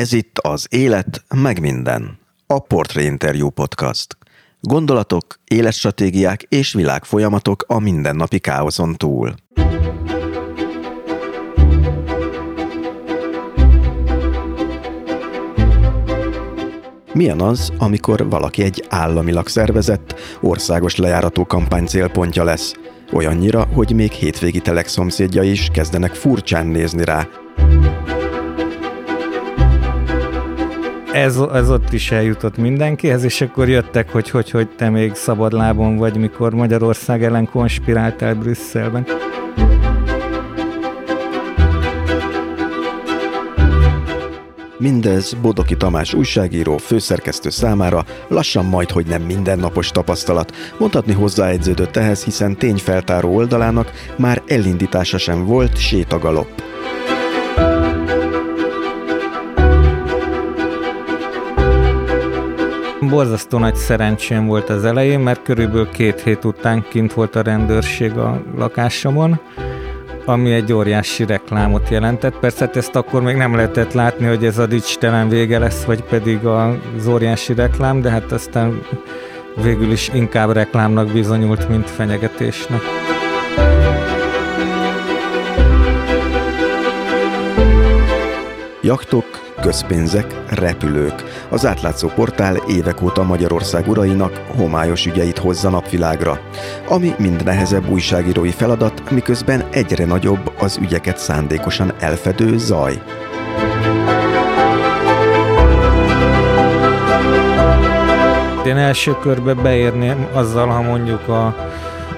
Ez itt az Élet meg minden, a Portré Interview Podcast. Gondolatok, életstratégiák és világfolyamatok a mindennapi káoszon túl. Milyen az, amikor valaki egy államilag szervezett, országos lejárató kampány célpontja lesz? Olyannyira, hogy még hétvégi telek szomszédja is kezdenek furcsán nézni rá. Ez, ez ott is eljutott mindenkihez, és akkor jöttek, hogy hogy, hogy te még szabadlábon vagy, mikor Magyarország ellen konspiráltál Brüsszelben. Mindez Bodoki Tamás újságíró, főszerkesztő számára lassan majd, hogy nem mindennapos tapasztalat. Mondhatni hozzáegyződött ehhez, hiszen tényfeltáró oldalának már elindítása sem volt sétagalopp. Borzasztó nagy szerencsém volt az elején, mert körülbelül két hét után kint volt a rendőrség a lakásomon, ami egy óriási reklámot jelentett. Persze hát ezt akkor még nem lehetett látni, hogy ez a dicstelen vége lesz, vagy pedig az óriási reklám, de hát aztán végül is inkább reklámnak bizonyult, mint fenyegetésnek. Jaktok, közpénzek, repülők. Az átlátszó portál évek óta Magyarország urainak homályos ügyeit hozza napvilágra, ami mind nehezebb újságírói feladat, miközben egyre nagyobb az ügyeket szándékosan elfedő zaj. Én első körbe beérném azzal, ha mondjuk a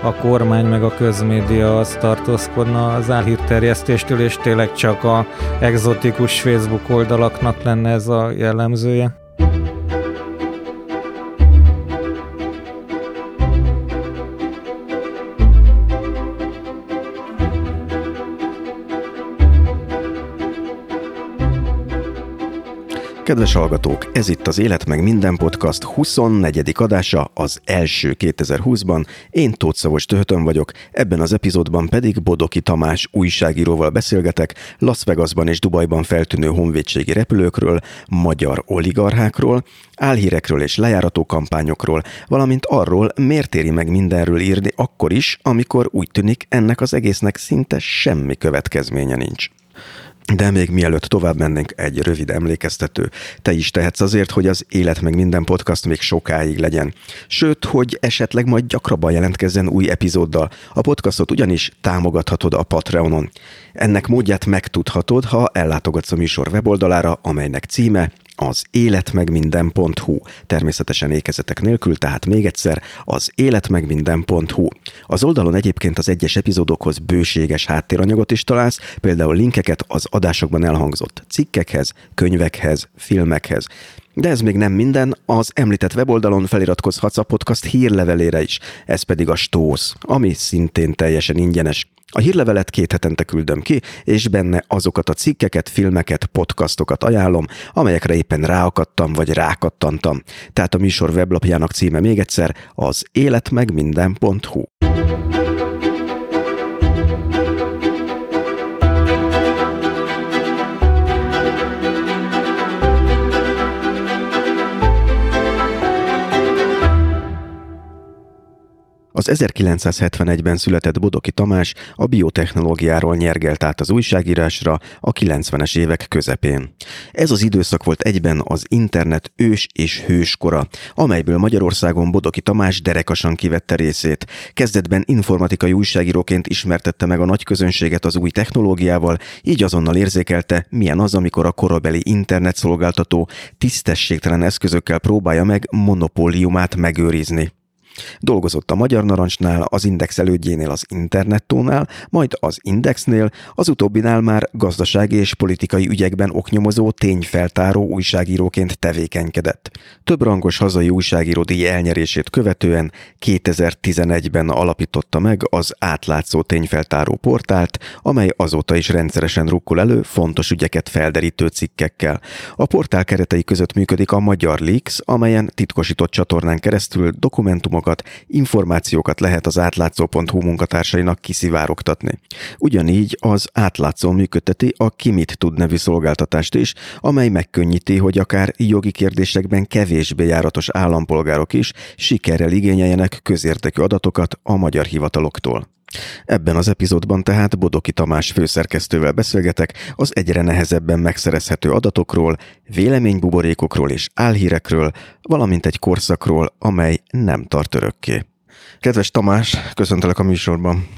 a kormány meg a közmédia az tartózkodna az álhírterjesztéstől, és tényleg csak a exotikus Facebook oldalaknak lenne ez a jellemzője? Kedves hallgatók, ez itt az Élet meg minden podcast 24. adása, az első 2020-ban. Én Tóth Szavos Töhötön vagyok, ebben az epizódban pedig Bodoki Tamás újságíróval beszélgetek Las Vegasban és Dubajban feltűnő honvédségi repülőkről, magyar oligarchákról, álhírekről és lejárató kampányokról, valamint arról, miért éri meg mindenről írni akkor is, amikor úgy tűnik ennek az egésznek szinte semmi következménye nincs. De még mielőtt tovább mennénk, egy rövid emlékeztető. Te is tehetsz azért, hogy az Élet meg minden podcast még sokáig legyen. Sőt, hogy esetleg majd gyakrabban jelentkezzen új epizóddal. A podcastot ugyanis támogathatod a Patreonon. Ennek módját megtudhatod, ha ellátogatsz a műsor weboldalára, amelynek címe az életmegminden.hu. Természetesen ékezetek nélkül, tehát még egyszer az életmegminden.hu. Az oldalon egyébként az egyes epizódokhoz bőséges háttéranyagot is találsz, például linkeket az adásokban elhangzott cikkekhez, könyvekhez, filmekhez. De ez még nem minden, az említett weboldalon feliratkozhatsz a podcast hírlevelére is, ez pedig a Stósz, ami szintén teljesen ingyenes. A hírlevelet két hetente küldöm ki, és benne azokat a cikkeket, filmeket, podcastokat ajánlom, amelyekre éppen ráakadtam vagy rákattantam. Tehát a műsor weblapjának címe még egyszer az életmegminden.hu. Az 1971-ben született Bodoki Tamás a biotechnológiáról nyergelt át az újságírásra a 90-es évek közepén. Ez az időszak volt egyben az internet ős és hőskora, amelyből Magyarországon Bodoki Tamás derekasan kivette részét. Kezdetben informatikai újságíróként ismertette meg a nagy közönséget az új technológiával, így azonnal érzékelte, milyen az, amikor a korabeli internetszolgáltató tisztességtelen eszközökkel próbálja meg monopóliumát megőrizni. Dolgozott a Magyar Narancsnál, az Index elődjénél az Internettónál, majd az Indexnél, az utóbbinál már gazdasági és politikai ügyekben oknyomozó tényfeltáró újságíróként tevékenykedett. Több rangos hazai újságíródi elnyerését követően 2011-ben alapította meg az átlátszó tényfeltáró portált, amely azóta is rendszeresen rukkol elő fontos ügyeket felderítő cikkekkel. A portál keretei között működik a Magyar Leaks, amelyen titkosított csatornán keresztül dokumentumok dokumentumokat, információkat lehet az átlátszó.hu munkatársainak kiszivárogtatni. Ugyanígy az átlátszó működteti a Kimit tud nevű szolgáltatást is, amely megkönnyíti, hogy akár jogi kérdésekben kevésbé járatos állampolgárok is sikerrel igényeljenek közértekű adatokat a magyar hivataloktól. Ebben az epizódban tehát Bodoki Tamás főszerkesztővel beszélgetek az egyre nehezebben megszerezhető adatokról, véleménybuborékokról és álhírekről, valamint egy korszakról, amely nem tart örökké. Kedves Tamás, köszöntelek a műsorban.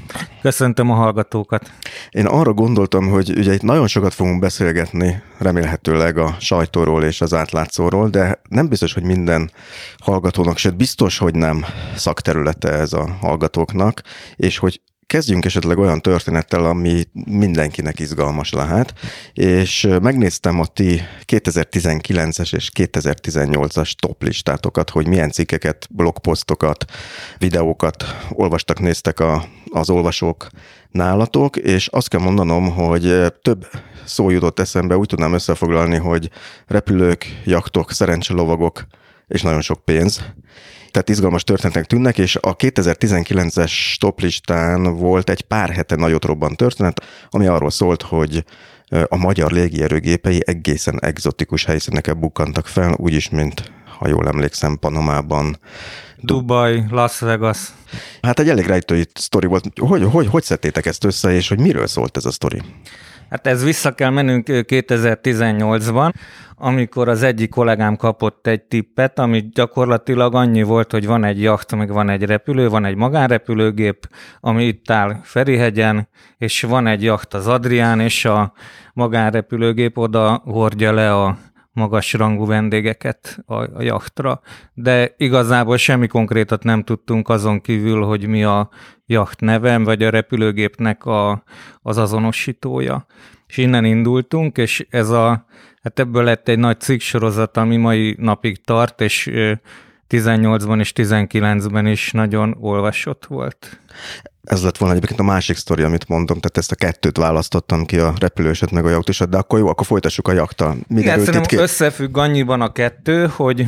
Köszöntöm a hallgatókat. Én arra gondoltam, hogy ugye itt nagyon sokat fogunk beszélgetni, remélhetőleg a sajtóról és az átlátszóról, de nem biztos, hogy minden hallgatónak, sőt biztos, hogy nem szakterülete ez a hallgatóknak, és hogy kezdjünk esetleg olyan történettel, ami mindenkinek izgalmas lehet, és megnéztem a ti 2019-es és 2018-as top listátokat, hogy milyen cikkeket, blogposztokat, videókat olvastak, néztek a, az olvasók nálatok, és azt kell mondanom, hogy több szó jutott eszembe, úgy tudnám összefoglalni, hogy repülők, jaktok, szerencselovagok és nagyon sok pénz tehát izgalmas történetek tűnnek, és a 2019-es toplistán volt egy pár hete nagyot robban történet, ami arról szólt, hogy a magyar légierőgépei egészen egzotikus helyszíneken bukkantak fel, úgyis, mint ha jól emlékszem, Panamában. Dubai, Las Vegas. Hát egy elég rejtői sztori volt. Hogy, hogy, hogy szedtétek ezt össze, és hogy miről szólt ez a sztori? Hát ez vissza kell mennünk 2018-ban, amikor az egyik kollégám kapott egy tippet, ami gyakorlatilag annyi volt, hogy van egy jacht, meg van egy repülő, van egy magánrepülőgép, ami itt áll Ferihegyen, és van egy jacht az Adrián, és a magánrepülőgép oda hordja le a magas rangú vendégeket a, a jachtra, de igazából semmi konkrétat nem tudtunk azon kívül, hogy mi a jacht nevem, vagy a repülőgépnek a, az azonosítója. És innen indultunk, és ez a, hát ebből lett egy nagy cikksorozat, ami mai napig tart, és 18-ban és 19-ben is nagyon olvasott volt. Ez lett volna egyébként a másik sztori, amit mondom, tehát ezt a kettőt választottam ki, a repülőset meg a jaktusat, de akkor jó, akkor folytassuk a jaktal. Mi Igen, szerintem ki? összefügg annyiban a kettő, hogy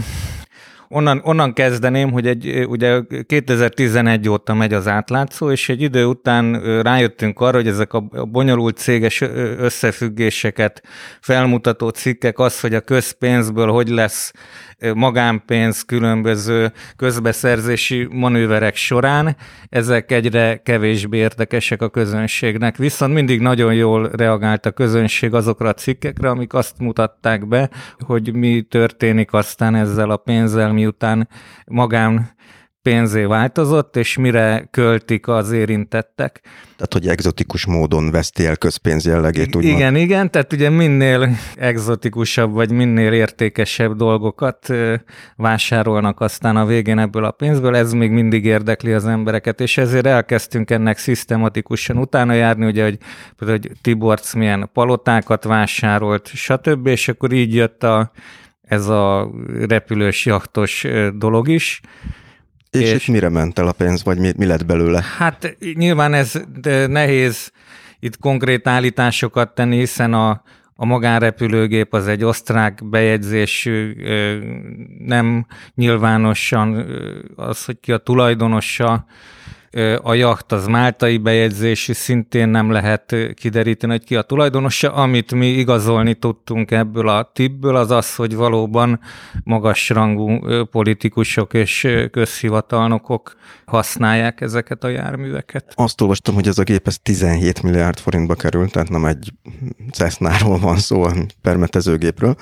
onnan, onnan kezdeném, hogy egy, ugye 2011 óta megy az átlátszó, és egy idő után rájöttünk arra, hogy ezek a bonyolult céges összefüggéseket felmutató cikkek, az, hogy a közpénzből hogy lesz magánpénz különböző közbeszerzési manőverek során, ezek egyre kevésbé érdekesek a közönségnek. Viszont mindig nagyon jól reagált a közönség azokra a cikkekre, amik azt mutatták be, hogy mi történik aztán ezzel a pénzzel, miután magán pénzé változott, és mire költik az érintettek. Tehát, hogy egzotikus módon veszti el közpénz jellegét, úgymond. Igen, igen, tehát ugye minél egzotikusabb, vagy minél értékesebb dolgokat vásárolnak aztán a végén ebből a pénzből, ez még mindig érdekli az embereket, és ezért elkezdtünk ennek szisztematikusan utána járni, ugye, hogy, hogy Tiborc milyen palotákat vásárolt, stb., és akkor így jött a, ez a repülős jachtos dolog is, és, és itt mire ment el a pénz, vagy mi, mi lett belőle? Hát nyilván ez nehéz itt konkrét állításokat tenni, hiszen a, a magánrepülőgép az egy osztrák bejegyzésű, nem nyilvánosan az, hogy ki a tulajdonosa, a jacht az máltai bejegyzésű, szintén nem lehet kideríteni, hogy ki a tulajdonosa. Amit mi igazolni tudtunk ebből a tippből, az az, hogy valóban magasrangú politikusok és közhivatalnokok használják ezeket a járműveket. Azt olvastam, hogy ez a gép ez 17 milliárd forintba került, tehát nem egy Cessnáról van szó, permetezőgépről.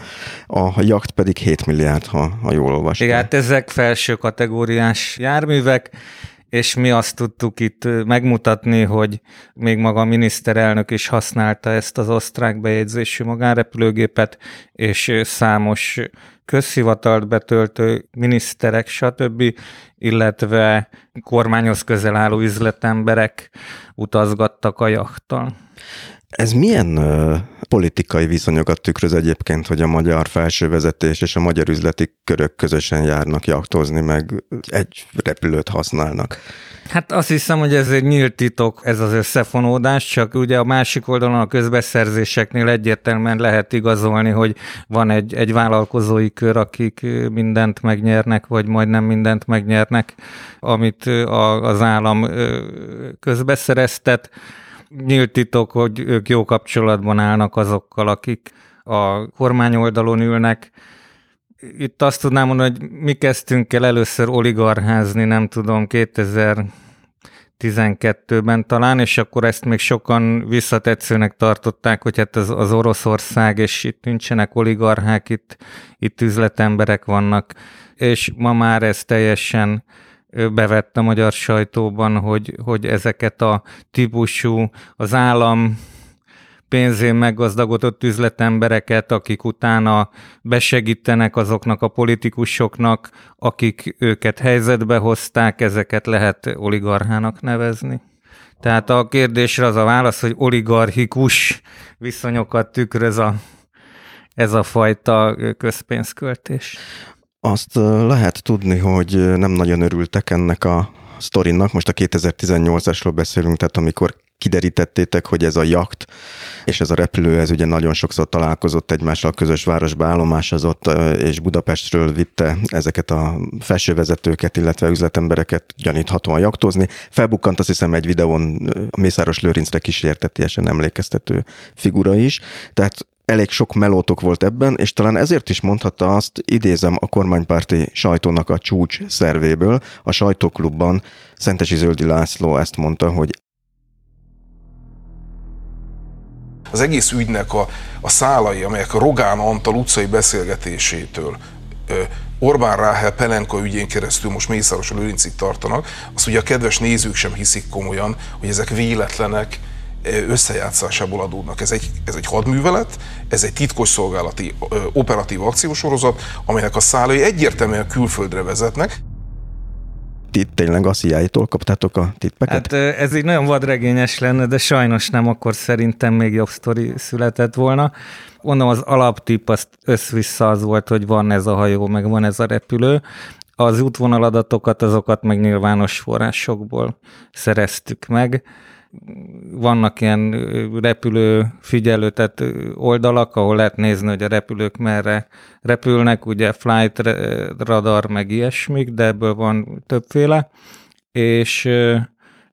A jacht pedig 7 milliárd, ha, ha jól olvastam. Igen, hát ezek felső kategóriás járművek, és mi azt tudtuk itt megmutatni, hogy még maga a miniszterelnök is használta ezt az osztrák bejegyzésű magánrepülőgépet, és számos közhivatalt betöltő miniszterek, stb., illetve kormányhoz közel álló üzletemberek utazgattak a jachttal. Ez milyen uh, politikai viszonyokat tükröz egyébként, hogy a magyar felsővezetés és a magyar üzleti körök közösen járnak jachtozni, meg egy repülőt használnak? Hát azt hiszem, hogy ez egy nyílt titok, ez az összefonódás, csak ugye a másik oldalon a közbeszerzéseknél egyértelműen lehet igazolni, hogy van egy, egy vállalkozói kör, akik mindent megnyernek, vagy majdnem mindent megnyernek, amit az állam közbeszereztet. Nyílt titok, hogy ők jó kapcsolatban állnak azokkal, akik a kormány oldalon ülnek, itt azt tudnám mondani, hogy mi kezdtünk el először oligarházni, nem tudom, 2012-ben talán, és akkor ezt még sokan visszatetszőnek tartották, hogy hát az, az Oroszország, és itt nincsenek oligarchák, itt, itt üzletemberek vannak, és ma már ez teljesen bevett a magyar sajtóban, hogy, hogy ezeket a típusú, az állam pénzén meggazdagodott üzletembereket, akik utána besegítenek azoknak a politikusoknak, akik őket helyzetbe hozták, ezeket lehet oligarchának nevezni. Tehát a kérdésre az a válasz, hogy oligarchikus viszonyokat tükröz a, ez a fajta közpénzköltés. Azt lehet tudni, hogy nem nagyon örültek ennek a sztorinak, most a 2018-asról beszélünk, tehát amikor kiderítettétek, hogy ez a jakt és ez a repülő, ez ugye nagyon sokszor találkozott egymással, közös városba állomásozott, és Budapestről vitte ezeket a felsővezetőket, illetve üzletembereket gyaníthatóan jaktozni. Felbukkant azt hiszem egy videón a Mészáros Lőrincre kísértetésen emlékeztető figura is. Tehát elég sok melótok volt ebben, és talán ezért is mondhatta azt, idézem a kormánypárti sajtónak a csúcs szervéből, a sajtóklubban Szentesi Zöldi László ezt mondta, hogy az egész ügynek a, a szálai, amelyek a Rogán Antal utcai beszélgetésétől Orbán Ráhel Pelenka ügyén keresztül most Mészáros Lőrincig tartanak, azt ugye a kedves nézők sem hiszik komolyan, hogy ezek véletlenek, összejátszásából adódnak. Ez egy, ez egy hadművelet, ez egy titkosszolgálati operatív akciósorozat, amelynek a szálai egyértelműen külföldre vezetnek ti tényleg a CIA-tól kaptátok a tippeket? Hát ez így nagyon vadregényes lenne, de sajnos nem, akkor szerintem még jobb sztori született volna. Mondom, az alaptipp az össz-vissza az volt, hogy van ez a hajó, meg van ez a repülő. Az útvonaladatokat, azokat meg nyilvános forrásokból szereztük meg vannak ilyen repülő figyelő, tehát oldalak, ahol lehet nézni, hogy a repülők merre repülnek, ugye flight radar, meg ilyesmik, de ebből van többféle, és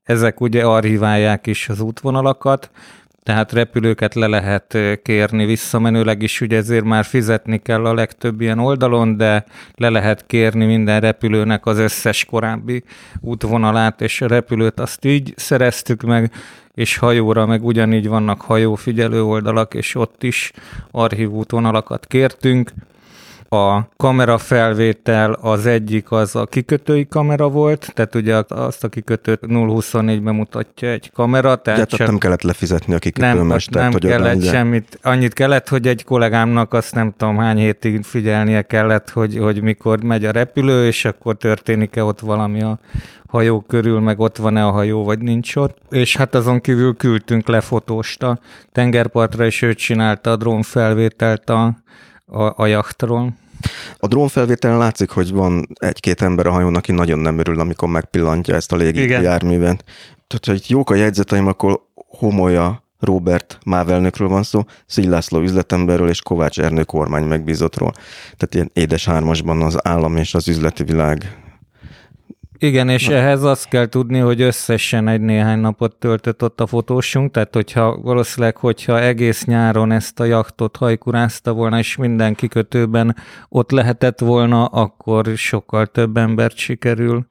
ezek ugye archiválják is az útvonalakat, tehát repülőket le lehet kérni visszamenőleg is, ugye ezért már fizetni kell a legtöbb ilyen oldalon, de le lehet kérni minden repülőnek az összes korábbi útvonalát, és a repülőt azt így szereztük meg, és hajóra meg ugyanígy vannak hajófigyelő oldalak, és ott is archív útvonalakat kértünk, a kamerafelvétel az egyik az a kikötői kamera volt, tehát ugye azt a kikötőt 0-24-ben mutatja egy kamera. Tehát csak nem kellett lefizetni a kikötőmestert, nem, nem hogy kellett oda, semmit. Annyit kellett, hogy egy kollégámnak azt nem tudom hány hétig figyelnie kellett, hogy, hogy mikor megy a repülő, és akkor történik-e ott valami a hajó körül, meg ott van-e a hajó, vagy nincs ott. És hát azon kívül küldtünk le fotóst a tengerpartra, és ő csinálta a drónfelvételt a, a, a jachtról. A drónfelvételen látszik, hogy van egy-két ember a hajón, aki nagyon nem örül, amikor megpillantja ezt a légi járművet. Tehát, hogy jók a jegyzeteim, akkor Homolya Robert mávelnökről van szó, Szíj László üzletemberről és Kovács Ernő kormány megbízottról. Tehát ilyen édes hármasban az állam és az üzleti világ igen, és Na. ehhez azt kell tudni, hogy összesen egy néhány napot töltött ott a fotósunk, tehát hogyha valószínűleg, hogyha egész nyáron ezt a jaktot hajkurázta volna, és minden kikötőben ott lehetett volna, akkor sokkal több embert sikerül,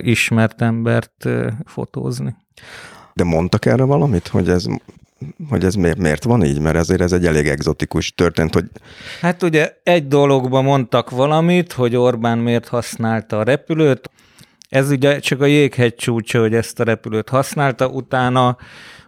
ismert embert fotózni. De mondtak erre valamit, hogy ez hogy ez miért, miért van így? Mert ezért ez egy elég egzotikus történt, hogy... Hát ugye egy dologban mondtak valamit, hogy Orbán miért használta a repülőt, ez ugye csak a jéghegy csúcsa, hogy ezt a repülőt használta, utána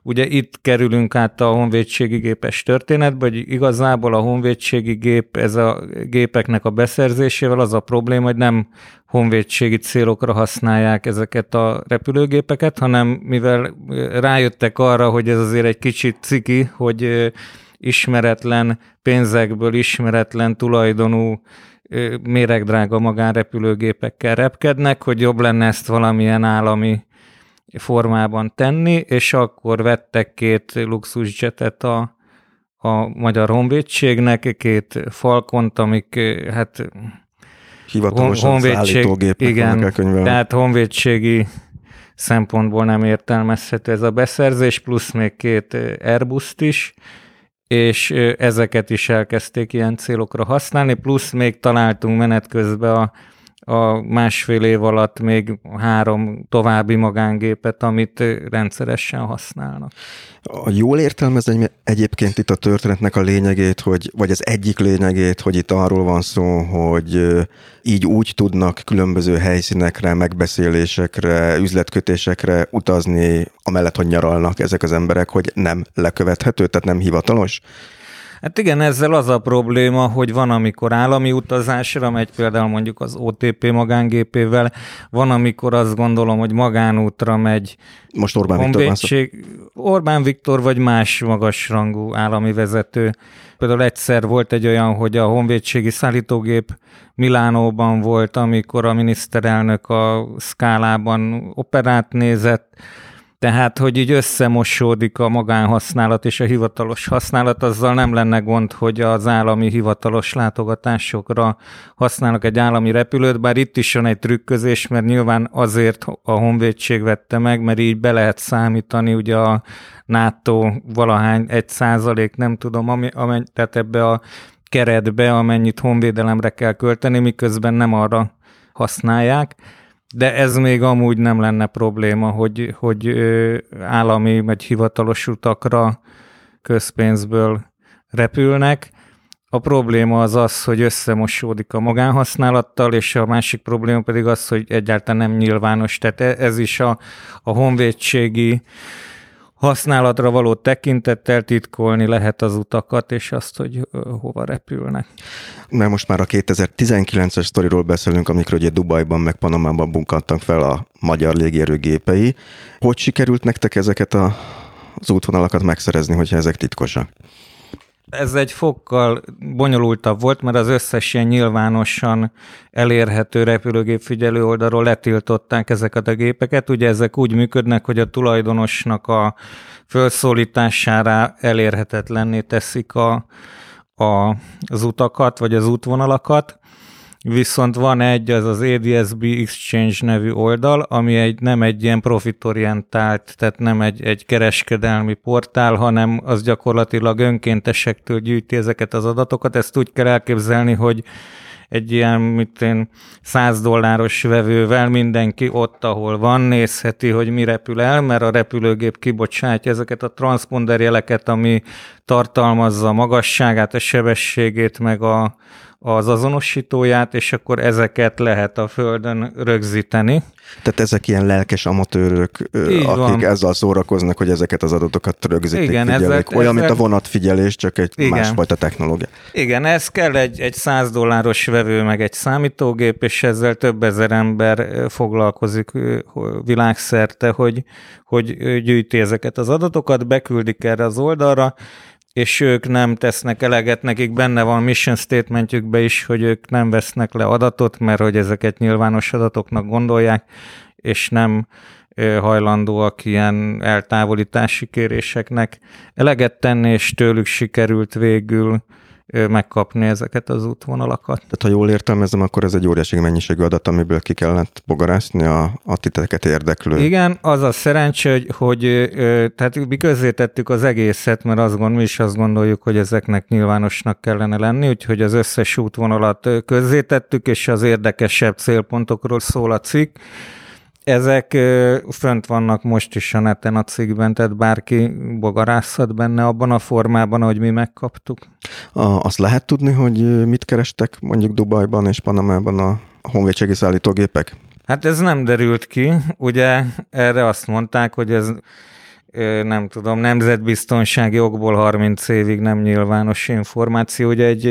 Ugye itt kerülünk át a honvédségi gépes történetbe, hogy igazából a honvédségi gép, ez a gépeknek a beszerzésével az a probléma, hogy nem honvédségi célokra használják ezeket a repülőgépeket, hanem mivel rájöttek arra, hogy ez azért egy kicsit ciki, hogy ismeretlen pénzekből ismeretlen tulajdonú méregdrága magánrepülőgépekkel repkednek, hogy jobb lenne ezt valamilyen állami formában tenni, és akkor vettek két luxusjetet a, a Magyar Honvédségnek, két Falkont, amik hát Hivatalosan honvédség, igen, tehát honvédségi szempontból nem értelmezhető ez a beszerzés, plusz még két airbus is, és ezeket is elkezdték ilyen célokra használni, plusz még találtunk menet közben a a másfél év alatt még három további magángépet, amit rendszeresen használnak. A jól értelmezni egyébként itt a történetnek a lényegét, hogy, vagy az egyik lényegét, hogy itt arról van szó, hogy így úgy tudnak különböző helyszínekre, megbeszélésekre, üzletkötésekre utazni, amellett, hogy nyaralnak ezek az emberek, hogy nem lekövethető, tehát nem hivatalos? Hát igen, ezzel az a probléma, hogy van, amikor állami utazásra megy, például mondjuk az OTP magángépével, van, amikor azt gondolom, hogy magánútra megy. Most Orbán honvédség, Viktor Orbán Viktor vagy más magasrangú állami vezető. Például egyszer volt egy olyan, hogy a honvédségi szállítógép Milánóban volt, amikor a miniszterelnök a szkálában operát nézett, tehát, hogy így összemosódik a magánhasználat és a hivatalos használat, azzal nem lenne gond, hogy az állami hivatalos látogatásokra használnak egy állami repülőt, bár itt is van egy trükközés, mert nyilván azért a honvédség vette meg, mert így be lehet számítani, ugye a NATO valahány egy százalék, nem tudom, ami, amennyi, tehát ebbe a keretbe, amennyit honvédelemre kell költeni, miközben nem arra használják de ez még amúgy nem lenne probléma, hogy, hogy állami vagy hivatalos utakra közpénzből repülnek. A probléma az az, hogy összemosódik a magánhasználattal, és a másik probléma pedig az, hogy egyáltalán nem nyilvános. Tehát e, ez is a, a honvédségi használatra való tekintettel titkolni lehet az utakat, és azt, hogy hova repülnek. Mert most már a 2019-es sztoriról beszélünk, amikor ugye Dubajban meg Panamában bunkadtak fel a magyar légierő gépei. Hogy sikerült nektek ezeket a, az útvonalakat megszerezni, hogyha ezek titkosak? Ez egy fokkal bonyolultabb volt, mert az összes ilyen nyilvánosan elérhető repülőgép figyelő oldalról letiltották ezeket a gépeket. Ugye ezek úgy működnek, hogy a tulajdonosnak a felszólítására elérhetetlenné teszik a, a, az utakat, vagy az útvonalakat, Viszont van egy, az az ADSB Exchange nevű oldal, ami egy, nem egy ilyen profitorientált, tehát nem egy, egy kereskedelmi portál, hanem az gyakorlatilag önkéntesektől gyűjti ezeket az adatokat. Ezt úgy kell elképzelni, hogy egy ilyen, mint én, 100 dolláros vevővel mindenki ott, ahol van, nézheti, hogy mi repül el, mert a repülőgép kibocsátja ezeket a transponder jeleket, ami tartalmazza a magasságát, a sebességét, meg a, az azonosítóját, és akkor ezeket lehet a Földön rögzíteni. Tehát ezek ilyen lelkes amatőrök, Így akik van. ezzel szórakoznak, hogy ezeket az adatokat rögzítik, Igen, figyelik. Ezek, Olyan, ezek... mint a vonatfigyelés, csak egy Igen. másfajta technológia. Igen, ez kell egy, egy 100 dolláros vevő, meg egy számítógép, és ezzel több ezer ember foglalkozik világszerte, hogy, hogy gyűjti ezeket az adatokat, beküldik erre az oldalra, és ők nem tesznek eleget, nekik benne van mission statementjükbe is, hogy ők nem vesznek le adatot, mert hogy ezeket nyilvános adatoknak gondolják, és nem hajlandóak ilyen eltávolítási kéréseknek eleget tenni, és tőlük sikerült végül megkapni ezeket az útvonalakat. Tehát ha jól értelmezem, akkor ez egy óriási mennyiségű adat, amiből ki kellett bogarászni a, a titeket érdeklő. Igen, az a szerencsé, hogy, hogy tehát mi közzétettük az egészet, mert azt gond, mi is azt gondoljuk, hogy ezeknek nyilvánosnak kellene lenni, úgyhogy az összes útvonalat közzétettük, és az érdekesebb célpontokról szól a cikk ezek fönt vannak most is a neten a cikkben, tehát bárki bogarászhat benne abban a formában, ahogy mi megkaptuk. A, azt lehet tudni, hogy mit kerestek mondjuk Dubajban és Panamában a honvédségi szállítógépek? Hát ez nem derült ki. Ugye erre azt mondták, hogy ez nem tudom, nemzetbiztonsági okból 30 évig nem nyilvános információ. Ugye egy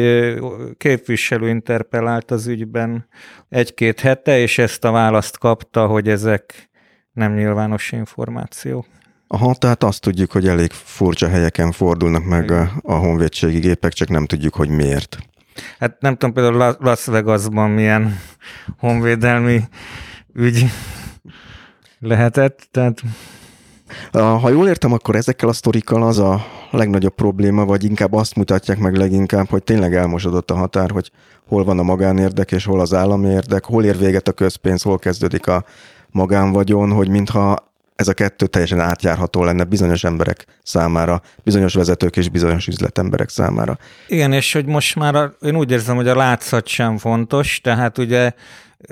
képviselő interpellált az ügyben egy-két hete, és ezt a választ kapta, hogy ezek nem nyilvános információ. Aha, tehát azt tudjuk, hogy elég furcsa helyeken fordulnak meg a, a honvédségi gépek, csak nem tudjuk, hogy miért. Hát nem tudom, például Las Vegasban milyen honvédelmi ügy lehetett, tehát... Ha jól értem, akkor ezekkel a sztorikkal az a legnagyobb probléma, vagy inkább azt mutatják meg leginkább, hogy tényleg elmosodott a határ, hogy hol van a magánérdek és hol az állami érdek, hol ér véget a közpénz, hol kezdődik a magánvagyon, hogy mintha ez a kettő teljesen átjárható lenne bizonyos emberek számára, bizonyos vezetők és bizonyos üzletemberek számára. Igen, és hogy most már a, én úgy érzem, hogy a látszat sem fontos, tehát ugye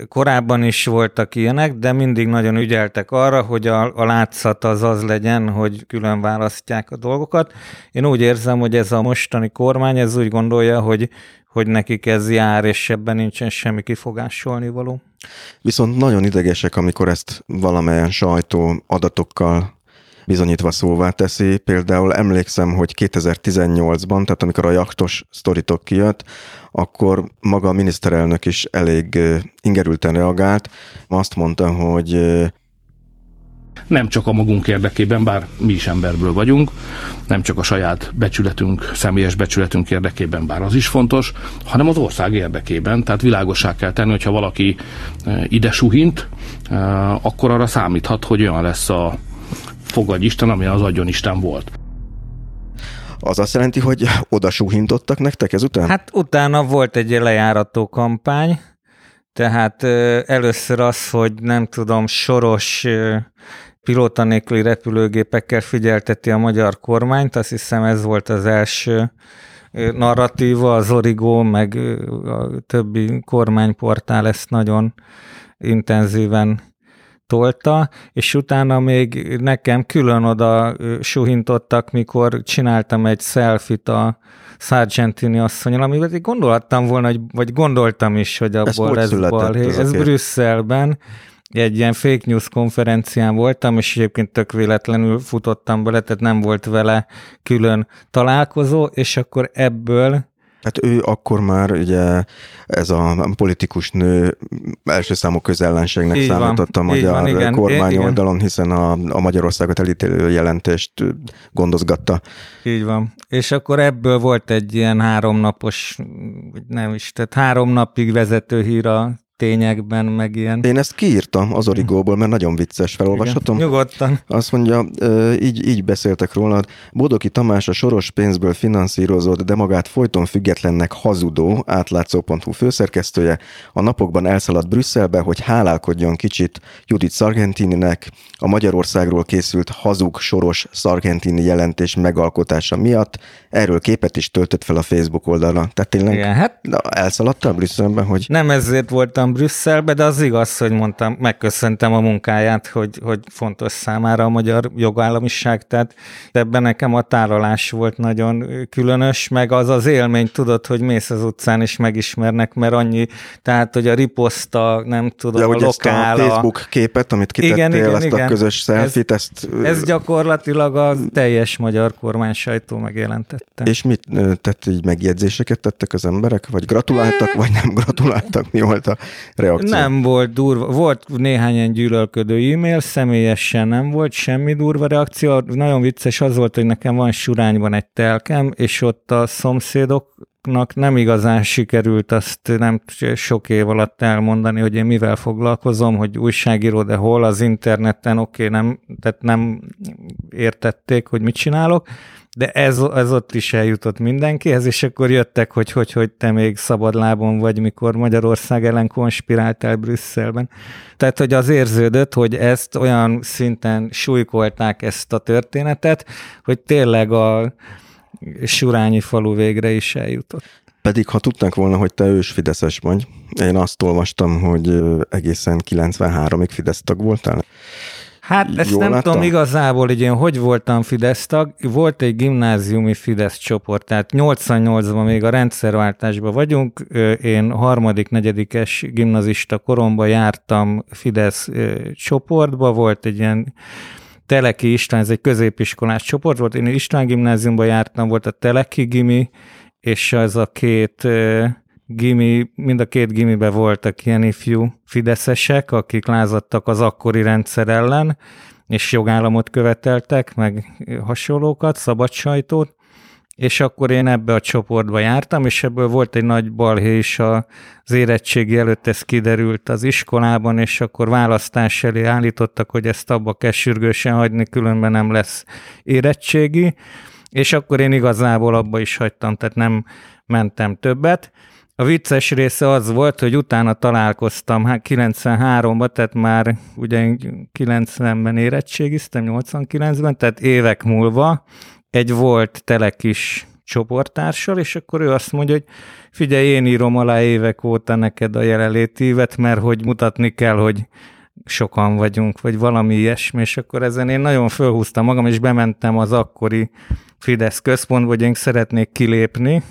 korábban is voltak ilyenek, de mindig nagyon ügyeltek arra, hogy a, a látszat az az legyen, hogy külön választják a dolgokat. Én úgy érzem, hogy ez a mostani kormány, ez úgy gondolja, hogy hogy nekik ez jár, és ebben nincsen semmi kifogásolni való. Viszont nagyon idegesek, amikor ezt valamelyen sajtó adatokkal bizonyítva szóvá teszi. Például emlékszem, hogy 2018-ban, tehát amikor a jaktos sztoritok kijött, akkor maga a miniszterelnök is elég ingerülten reagált. Azt mondta, hogy nem csak a magunk érdekében, bár mi is emberből vagyunk, nem csak a saját becsületünk, személyes becsületünk érdekében, bár az is fontos, hanem az ország érdekében. Tehát világosá kell tenni, hogyha valaki ide suhint, akkor arra számíthat, hogy olyan lesz a fogadj Isten, ami az adjon Isten volt. Az azt jelenti, hogy oda suhintottak nektek ezután? Hát utána volt egy lejárató kampány, tehát először az, hogy nem tudom, soros pilóta nélküli repülőgépekkel figyelteti a magyar kormányt, azt hiszem ez volt az első narratíva, az Origo, meg a többi kormányportál ezt nagyon intenzíven tolta, és utána még nekem külön oda suhintottak, mikor csináltam egy selfit a Sargentini asszonyal, amivel gondoltam volna, vagy gondoltam is, hogy abból ez balhé. Ez, ez Brüsszelben, egy ilyen fake news konferencián voltam, és egyébként tök véletlenül futottam bele, tehát nem volt vele külön találkozó, és akkor ebből Hát ő akkor már ugye ez a politikus nő első számú közellenségnek így számított van, a magyar van, igen, kormány igen. oldalon, hiszen a, a Magyarországot elítélő jelentést gondozgatta. Így van. És akkor ebből volt egy ilyen háromnapos, nem is, tehát három napig vezető hír a tényekben, meg ilyen. Én ezt kiírtam az origóból, mert nagyon vicces, felolvashatom. Igen, nyugodtan. Azt mondja, így, így beszéltek róla, Bodoki Tamás a soros pénzből finanszírozott, de magát folyton függetlennek hazudó, átlátszó.hu főszerkesztője, a napokban elszaladt Brüsszelbe, hogy hálálkodjon kicsit Judit Sargentininek a Magyarországról készült hazug soros Sargentini jelentés megalkotása miatt. Erről képet is töltött fel a Facebook oldalra. Tehát tényleg Igen, hát... elszaladtam Brüsszelben, hogy... Nem ezért voltam Brüsszelbe, de az igaz, hogy mondtam, megköszöntem a munkáját, hogy, hogy fontos számára a magyar jogállamiság, tehát ebben nekem a tárolás volt nagyon különös, meg az az élmény, tudod, hogy mész az utcán és megismernek, mert annyi, tehát, hogy a riposzta, nem tudom, ja, a lokál. a Facebook képet, amit kitettél, igen, igen, ezt igen. a közös szelfit, ez, ezt... Ez gyakorlatilag a teljes magyar kormány sajtó megjelentette. És mit tett, így megjegyzéseket tettek az emberek? Vagy gratuláltak, vagy nem gratuláltak? Mi volt a reakció? Nem volt durva. Volt néhány ilyen gyűlölködő e-mail, személyesen nem volt semmi durva reakció. Nagyon vicces az volt, hogy nekem van Surányban egy telkem, és ott a szomszédok nem igazán sikerült azt nem sok év alatt elmondani, hogy én mivel foglalkozom, hogy újságíró, de hol az interneten, oké, okay, nem, tehát nem értették, hogy mit csinálok, de ez, ez ott is eljutott mindenkihez, és akkor jöttek, hogy hogy, hogy te még szabadlábon vagy, mikor Magyarország ellen konspiráltál Brüsszelben. Tehát, hogy az érződött, hogy ezt olyan szinten súlykolták ezt a történetet, hogy tényleg a Surányi falu végre is eljutott. Pedig ha tudták volna, hogy te ős Fideszes vagy, én azt olvastam, hogy egészen 93-ig Fidesz tag voltál. Hát ezt Jól nem láttam? tudom igazából, hogy én hogy voltam Fidesz tag. Volt egy gimnáziumi Fidesz csoport, tehát 88-ban még a rendszerváltásban vagyunk. Én harmadik, negyedikes gimnazista koromban jártam Fidesz csoportba, volt egy ilyen Teleki István, ez egy középiskolás csoport volt, én István gimnáziumban jártam, volt a Teleki gimi, és az a két gimi, mind a két gimibe voltak ilyen ifjú fideszesek, akik lázadtak az akkori rendszer ellen, és jogállamot követeltek, meg hasonlókat, szabad sajtót, és akkor én ebbe a csoportba jártam, és ebből volt egy nagy balhé is az érettségi előtt, ez kiderült az iskolában, és akkor választás elé állítottak, hogy ezt abba kell sürgősen hagyni, különben nem lesz érettségi, és akkor én igazából abba is hagytam, tehát nem mentem többet. A vicces része az volt, hogy utána találkoztam, hát 93-ban, tehát már ugye 90-ben érettségiztem, 89-ben, tehát évek múlva egy volt telekis csoporttársal, és akkor ő azt mondja, hogy figyelj, én írom alá évek óta neked a jelenlétívet, mert hogy mutatni kell, hogy sokan vagyunk, vagy valami ilyesmi, és akkor ezen én nagyon fölhúztam magam, és bementem az akkori Fidesz központba, hogy én szeretnék kilépni,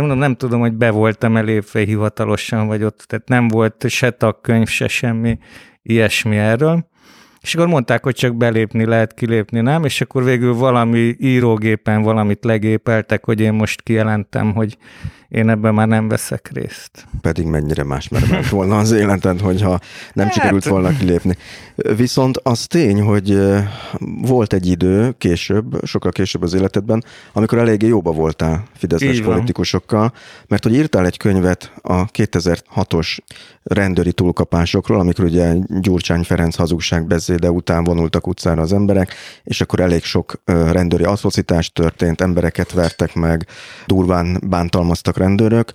de mondom, nem tudom, hogy be voltam elépve hivatalosan, vagy ott, tehát nem volt se tagkönyv, se semmi ilyesmi erről. És akkor mondták, hogy csak belépni lehet, kilépni nem, és akkor végül valami írógépen valamit legépeltek, hogy én most kijelentem, hogy én ebben már nem veszek részt. Pedig mennyire más ment volna az életed, hogyha nem hát... sikerült volna kilépni. Viszont az tény, hogy volt egy idő később, sokkal később az életedben, amikor eléggé jóba voltál fideszes politikusokkal, mert hogy írtál egy könyvet a 2006-os rendőri túlkapásokról, amikor ugye Gyurcsány Ferenc hazugságbeszéde után vonultak utcára az emberek, és akkor elég sok rendőri atrocitás történt, embereket vertek meg, durván bántalmaztak rendőrök.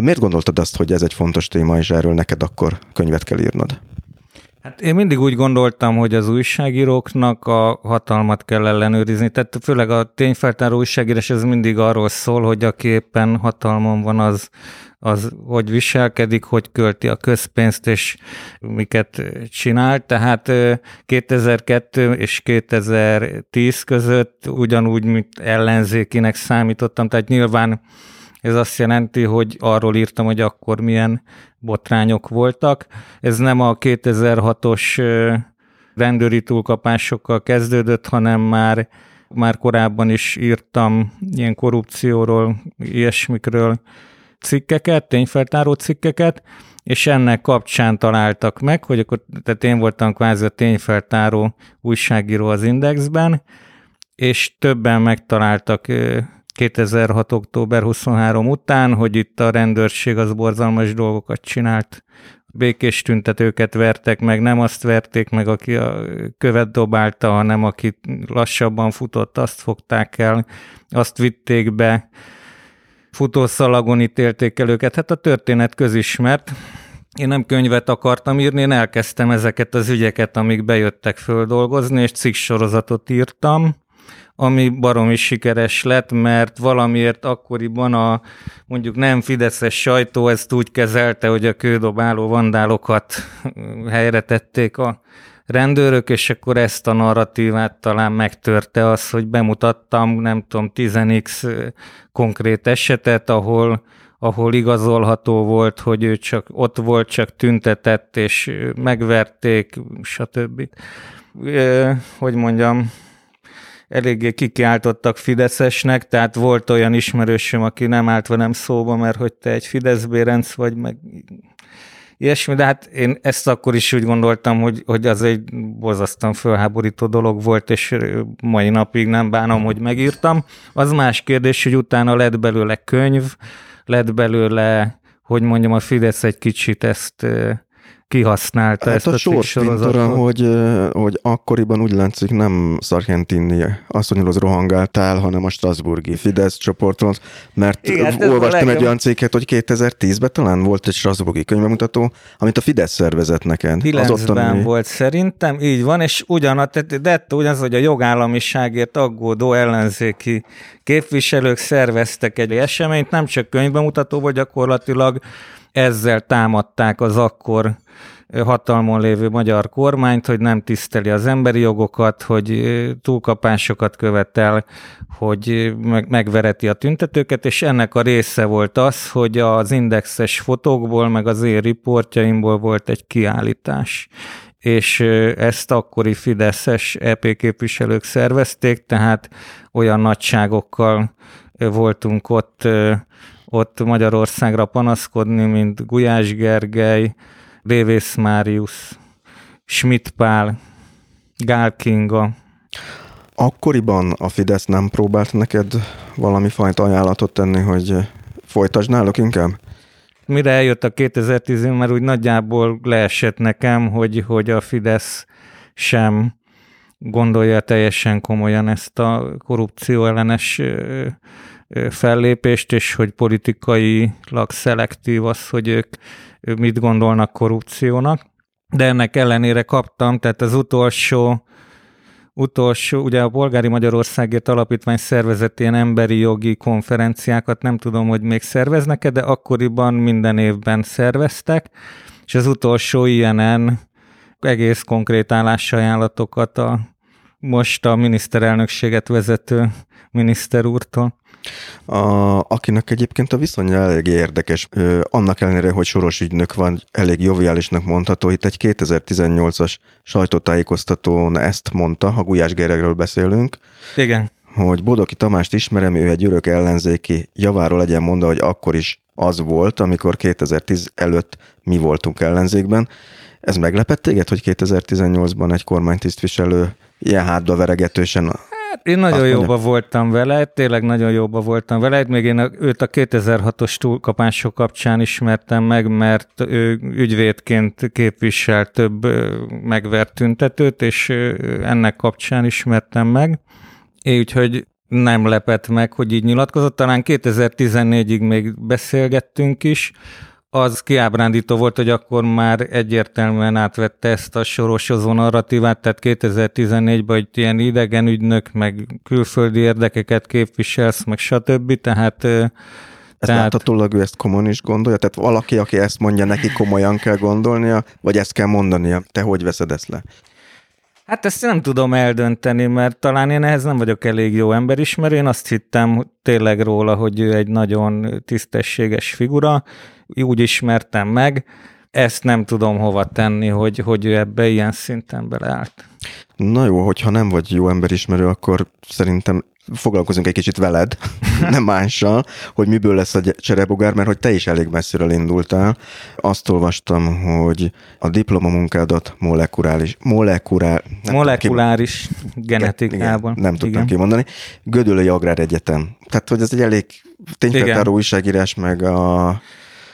Miért gondoltad azt, hogy ez egy fontos téma, és erről neked akkor könyvet kell írnod? Hát én mindig úgy gondoltam, hogy az újságíróknak a hatalmat kell ellenőrizni, tehát főleg a tényfeltáró újságírás ez mindig arról szól, hogy aki éppen hatalmon van, az, az hogy viselkedik, hogy költi a közpénzt, és miket csinál. Tehát 2002 és 2010 között ugyanúgy, mint ellenzékinek számítottam, tehát nyilván ez azt jelenti, hogy arról írtam, hogy akkor milyen botrányok voltak. Ez nem a 2006-os rendőri túlkapásokkal kezdődött, hanem már, már korábban is írtam ilyen korrupcióról, ilyesmikről cikkeket, tényfeltáró cikkeket, és ennek kapcsán találtak meg, hogy akkor, tehát én voltam kvázi a tényfeltáró újságíró az Indexben, és többen megtaláltak 2006. október 23 után, hogy itt a rendőrség az borzalmas dolgokat csinált. Békés tüntetőket vertek meg, nem azt verték meg, aki a követ dobálta, hanem aki lassabban futott, azt fogták el, azt vitték be, futószalagon ítélték el őket. Hát a történet közismert. Én nem könyvet akartam írni, én elkezdtem ezeket az ügyeket, amik bejöttek földolgozni, és cikksorozatot írtam, ami baromi sikeres lett, mert valamiért akkoriban a mondjuk nem fideszes sajtó ezt úgy kezelte, hogy a kődobáló vandálokat helyre tették a rendőrök, és akkor ezt a narratívát talán megtörte az, hogy bemutattam, nem tudom, 10x konkrét esetet, ahol ahol igazolható volt, hogy ő csak ott volt, csak tüntetett, és megverték, stb. Hogy mondjam, eléggé kikiáltottak Fideszesnek, tehát volt olyan ismerősöm, aki nem állt velem szóba, mert hogy te egy Fidesz bérenc vagy, meg ilyesmi, de hát én ezt akkor is úgy gondoltam, hogy, hogy az egy bozasztan fölháborító dolog volt, és mai napig nem bánom, hogy megírtam. Az más kérdés, hogy utána lett belőle könyv, lett belőle, hogy mondjam, a Fidesz egy kicsit ezt kihasználta hát ezt a, a sors hogy, hogy akkoriban úgy látszik nem Sargentini asszonyhoz rohangáltál, hanem a Strasburgi Fidesz csoporton, mert Igen, hát olvastam egy olyan cikket, hogy 2010-ben talán volt egy Strasburgi könyvemutató, amit a Fidesz szervezett neked. 9-ben volt szerintem, így van, és ugyanaz, de ugyanaz, hogy a jogállamiságért aggódó ellenzéki képviselők szerveztek egy eseményt, nem csak könyvbemutatóban, gyakorlatilag ezzel támadták az akkor hatalmon lévő magyar kormányt, hogy nem tiszteli az emberi jogokat, hogy túlkapásokat követel, hogy megvereti a tüntetőket, és ennek a része volt az, hogy az indexes fotókból, meg az én riportjaimból volt egy kiállítás. és ezt akkori Fideszes EP képviselők szervezték, tehát olyan nagyságokkal voltunk ott, ott Magyarországra panaszkodni, mint Gulyás Gergely, Révész Máriusz, Schmidt Pál, Gál Kinga. Akkoriban a Fidesz nem próbált neked valami fajta ajánlatot tenni, hogy folytasd náluk inkább? Mire eljött a 2010 már úgy nagyjából leesett nekem, hogy, hogy a Fidesz sem gondolja teljesen komolyan ezt a korrupció ellenes fellépést, és hogy politikailag szelektív az, hogy ők mit gondolnak korrupciónak. De ennek ellenére kaptam, tehát az utolsó utolsó, ugye a Polgári Magyarországért Alapítvány szervezett ilyen emberi jogi konferenciákat, nem tudom, hogy még szerveznek-e, de akkoriban minden évben szerveztek, és az utolsó ilyenen egész konkrét állásajánlatokat a most a miniszterelnökséget vezető miniszter úrtól. A, akinek egyébként a viszonya elég érdekes, ö, annak ellenére, hogy soros ügynök van, elég joviálisnak mondható. Itt egy 2018-as sajtótájékoztatón ezt mondta, ha Gulyás Geregről beszélünk. Igen. Hogy Bodoki Tamást ismerem, ő egy örök ellenzéki, javáról legyen mondva, hogy akkor is az volt, amikor 2010 előtt mi voltunk ellenzékben. Ez meglepett téged, hogy 2018-ban egy kormánytisztviselő ilyen hátba veregetősen én nagyon jóba voltam vele, tényleg nagyon jóba voltam vele, még én őt a 2006-os túlkapások kapcsán ismertem meg, mert ő ügyvédként képvisel több megvert tüntetőt, és ennek kapcsán ismertem meg. Én úgyhogy nem lepett meg, hogy így nyilatkozott. Talán 2014-ig még beszélgettünk is, az kiábrándító volt, hogy akkor már egyértelműen átvette ezt a sorosozó narratívát, tehát 2014-ben, hogy ilyen idegen ügynök, meg külföldi érdekeket képviselsz, meg stb. Tehát ezt tehát... láthatólag ő ezt komolyan is gondolja? Tehát valaki, aki ezt mondja, neki komolyan kell gondolnia, vagy ezt kell mondania? Te hogy veszed ezt le? Hát ezt nem tudom eldönteni, mert talán én ehhez nem vagyok elég jó emberismerő. Én azt hittem tényleg róla, hogy ő egy nagyon tisztességes figura, úgy ismertem meg, ezt nem tudom hova tenni, hogy, hogy ő ebbe ilyen szinten beleállt. Na jó, hogyha nem vagy jó emberismerő, akkor szerintem foglalkozunk egy kicsit veled, nem mással, hogy miből lesz a cserebogár, mert hogy te is elég messziről indultál. Azt olvastam, hogy a diplomamunkádat molekuláris, molekulár, nem molekuláris genetikában. Igen, nem tudtam igen. kimondani. Gödöllői Agrár Egyetem. Tehát, hogy ez egy elég tényfeltáró újságírás, meg a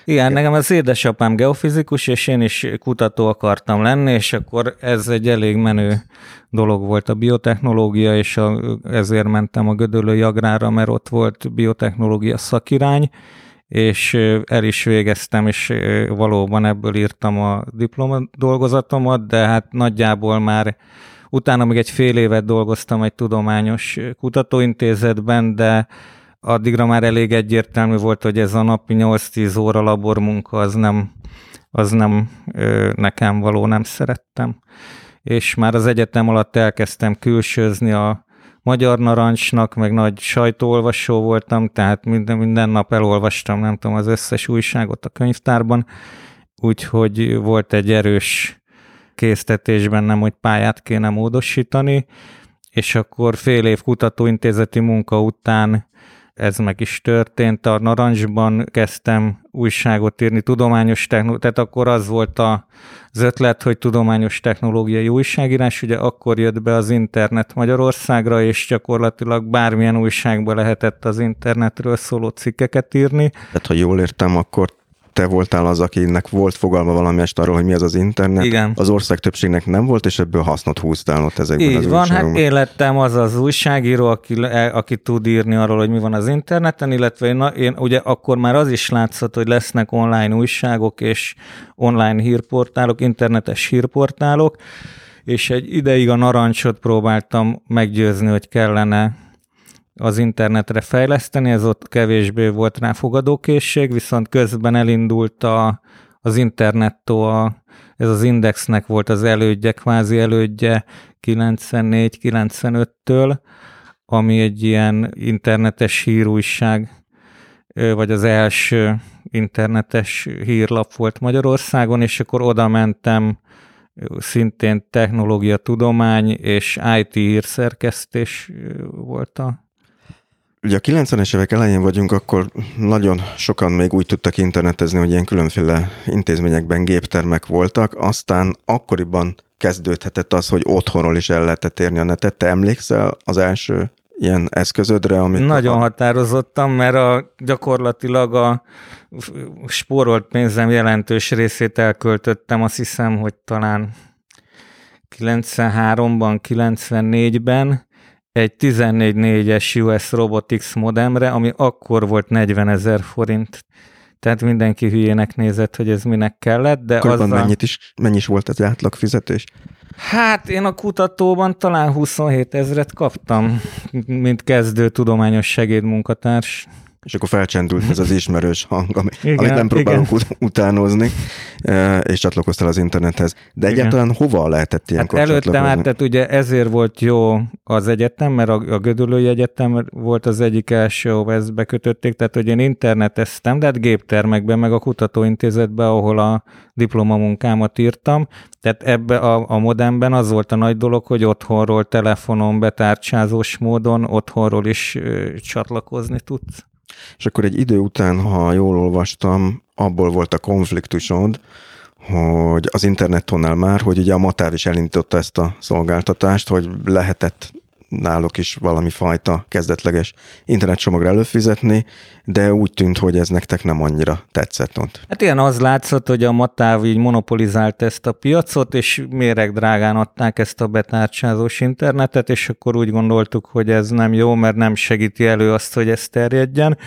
igen, nekem az édesapám geofizikus, és én is kutató akartam lenni, és akkor ez egy elég menő dolog volt a biotechnológia, és a, ezért mentem a Gödöllői Agrára, mert ott volt biotechnológia szakirány, és el is végeztem, és valóban ebből írtam a diplomadolgozatomat, de hát nagyjából már utána még egy fél évet dolgoztam egy tudományos kutatóintézetben, de addigra már elég egyértelmű volt, hogy ez a napi 8-10 óra labormunka az nem, az nem nekem való, nem szerettem. És már az egyetem alatt elkezdtem külsőzni a Magyar Narancsnak, meg nagy sajtóolvasó voltam, tehát minden, minden nap elolvastam, nem tudom, az összes újságot a könyvtárban, úgyhogy volt egy erős késztetés bennem, hogy pályát kéne módosítani, és akkor fél év kutatóintézeti munka után ez meg is történt. A Narancsban kezdtem újságot írni, tudományos technológia, tehát akkor az volt az ötlet, hogy tudományos technológiai újságírás, ugye akkor jött be az internet Magyarországra, és gyakorlatilag bármilyen újságba lehetett az internetről szóló cikkeket írni. Tehát, ha jól értem, akkor te voltál az, akinek volt fogalma valami est arról, hogy mi az az internet. Igen. Az ország többségnek nem volt, és ebből hasznot húztál ott ezekben Így az van, hát én lettem az az újságíró, aki, aki tud írni arról, hogy mi van az interneten, illetve én, én ugye akkor már az is látszott, hogy lesznek online újságok és online hírportálok, internetes hírportálok, és egy ideig a narancsot próbáltam meggyőzni, hogy kellene az internetre fejleszteni, ez ott kevésbé volt rá fogadókészség, viszont közben elindult a, az internettó, a, ez az indexnek volt az elődje, kvázi elődje 94-95-től, ami egy ilyen internetes hírújság, vagy az első internetes hírlap volt Magyarországon, és akkor oda mentem szintén technológia, tudomány és IT hírszerkesztés volt a Ugye a 90-es évek elején vagyunk, akkor nagyon sokan még úgy tudtak internetezni, hogy ilyen különféle intézményekben géptermek voltak, aztán akkoriban kezdődhetett az, hogy otthonról is el lehetett érni a netet. Te emlékszel az első ilyen eszközödre? Amit Nagyon a... határozottam, mert a, gyakorlatilag a spórolt pénzem jelentős részét elköltöttem, azt hiszem, hogy talán 93-ban, 94-ben, egy 14.4-es US Robotics modemre, ami akkor volt 40 ezer forint. Tehát mindenki hülyének nézett, hogy ez minek kellett, de az azzal... mennyit is, mennyi is volt az átlag fizetés? Hát én a kutatóban talán 27 ezret kaptam, mint kezdő tudományos segédmunkatárs. És akkor felcsendült ez az ismerős hang, ami, igen, amit nem próbálunk igen. utánozni, és csatlakoztál az internethez. De igen. egyáltalán hova lehetett ilyenkor hát előtte már, tehát ugye ezért volt jó az egyetem, mert a, a Gödöllői Egyetem volt az egyik első, ahol ezt bekötötték, tehát hogy én interneteztem, de hát géptermekben, meg a kutatóintézetben, ahol a diplomamunkámat írtam, tehát ebbe a, a modemben az volt a nagy dolog, hogy otthonról, telefonon, betárcsázós módon otthonról is ö, csatlakozni tudsz. És akkor egy idő után, ha jól olvastam, abból volt a konfliktusod, hogy az internetonnál már, hogy ugye a Matár is elindította ezt a szolgáltatást, hogy lehetett náluk is valami fajta kezdetleges internetcsomagra előfizetni, de úgy tűnt, hogy ez nektek nem annyira tetszett ott. Hát ilyen az látszott, hogy a Matáv így monopolizált ezt a piacot, és méreg drágán adták ezt a betárcsázós internetet, és akkor úgy gondoltuk, hogy ez nem jó, mert nem segíti elő azt, hogy ez terjedjen,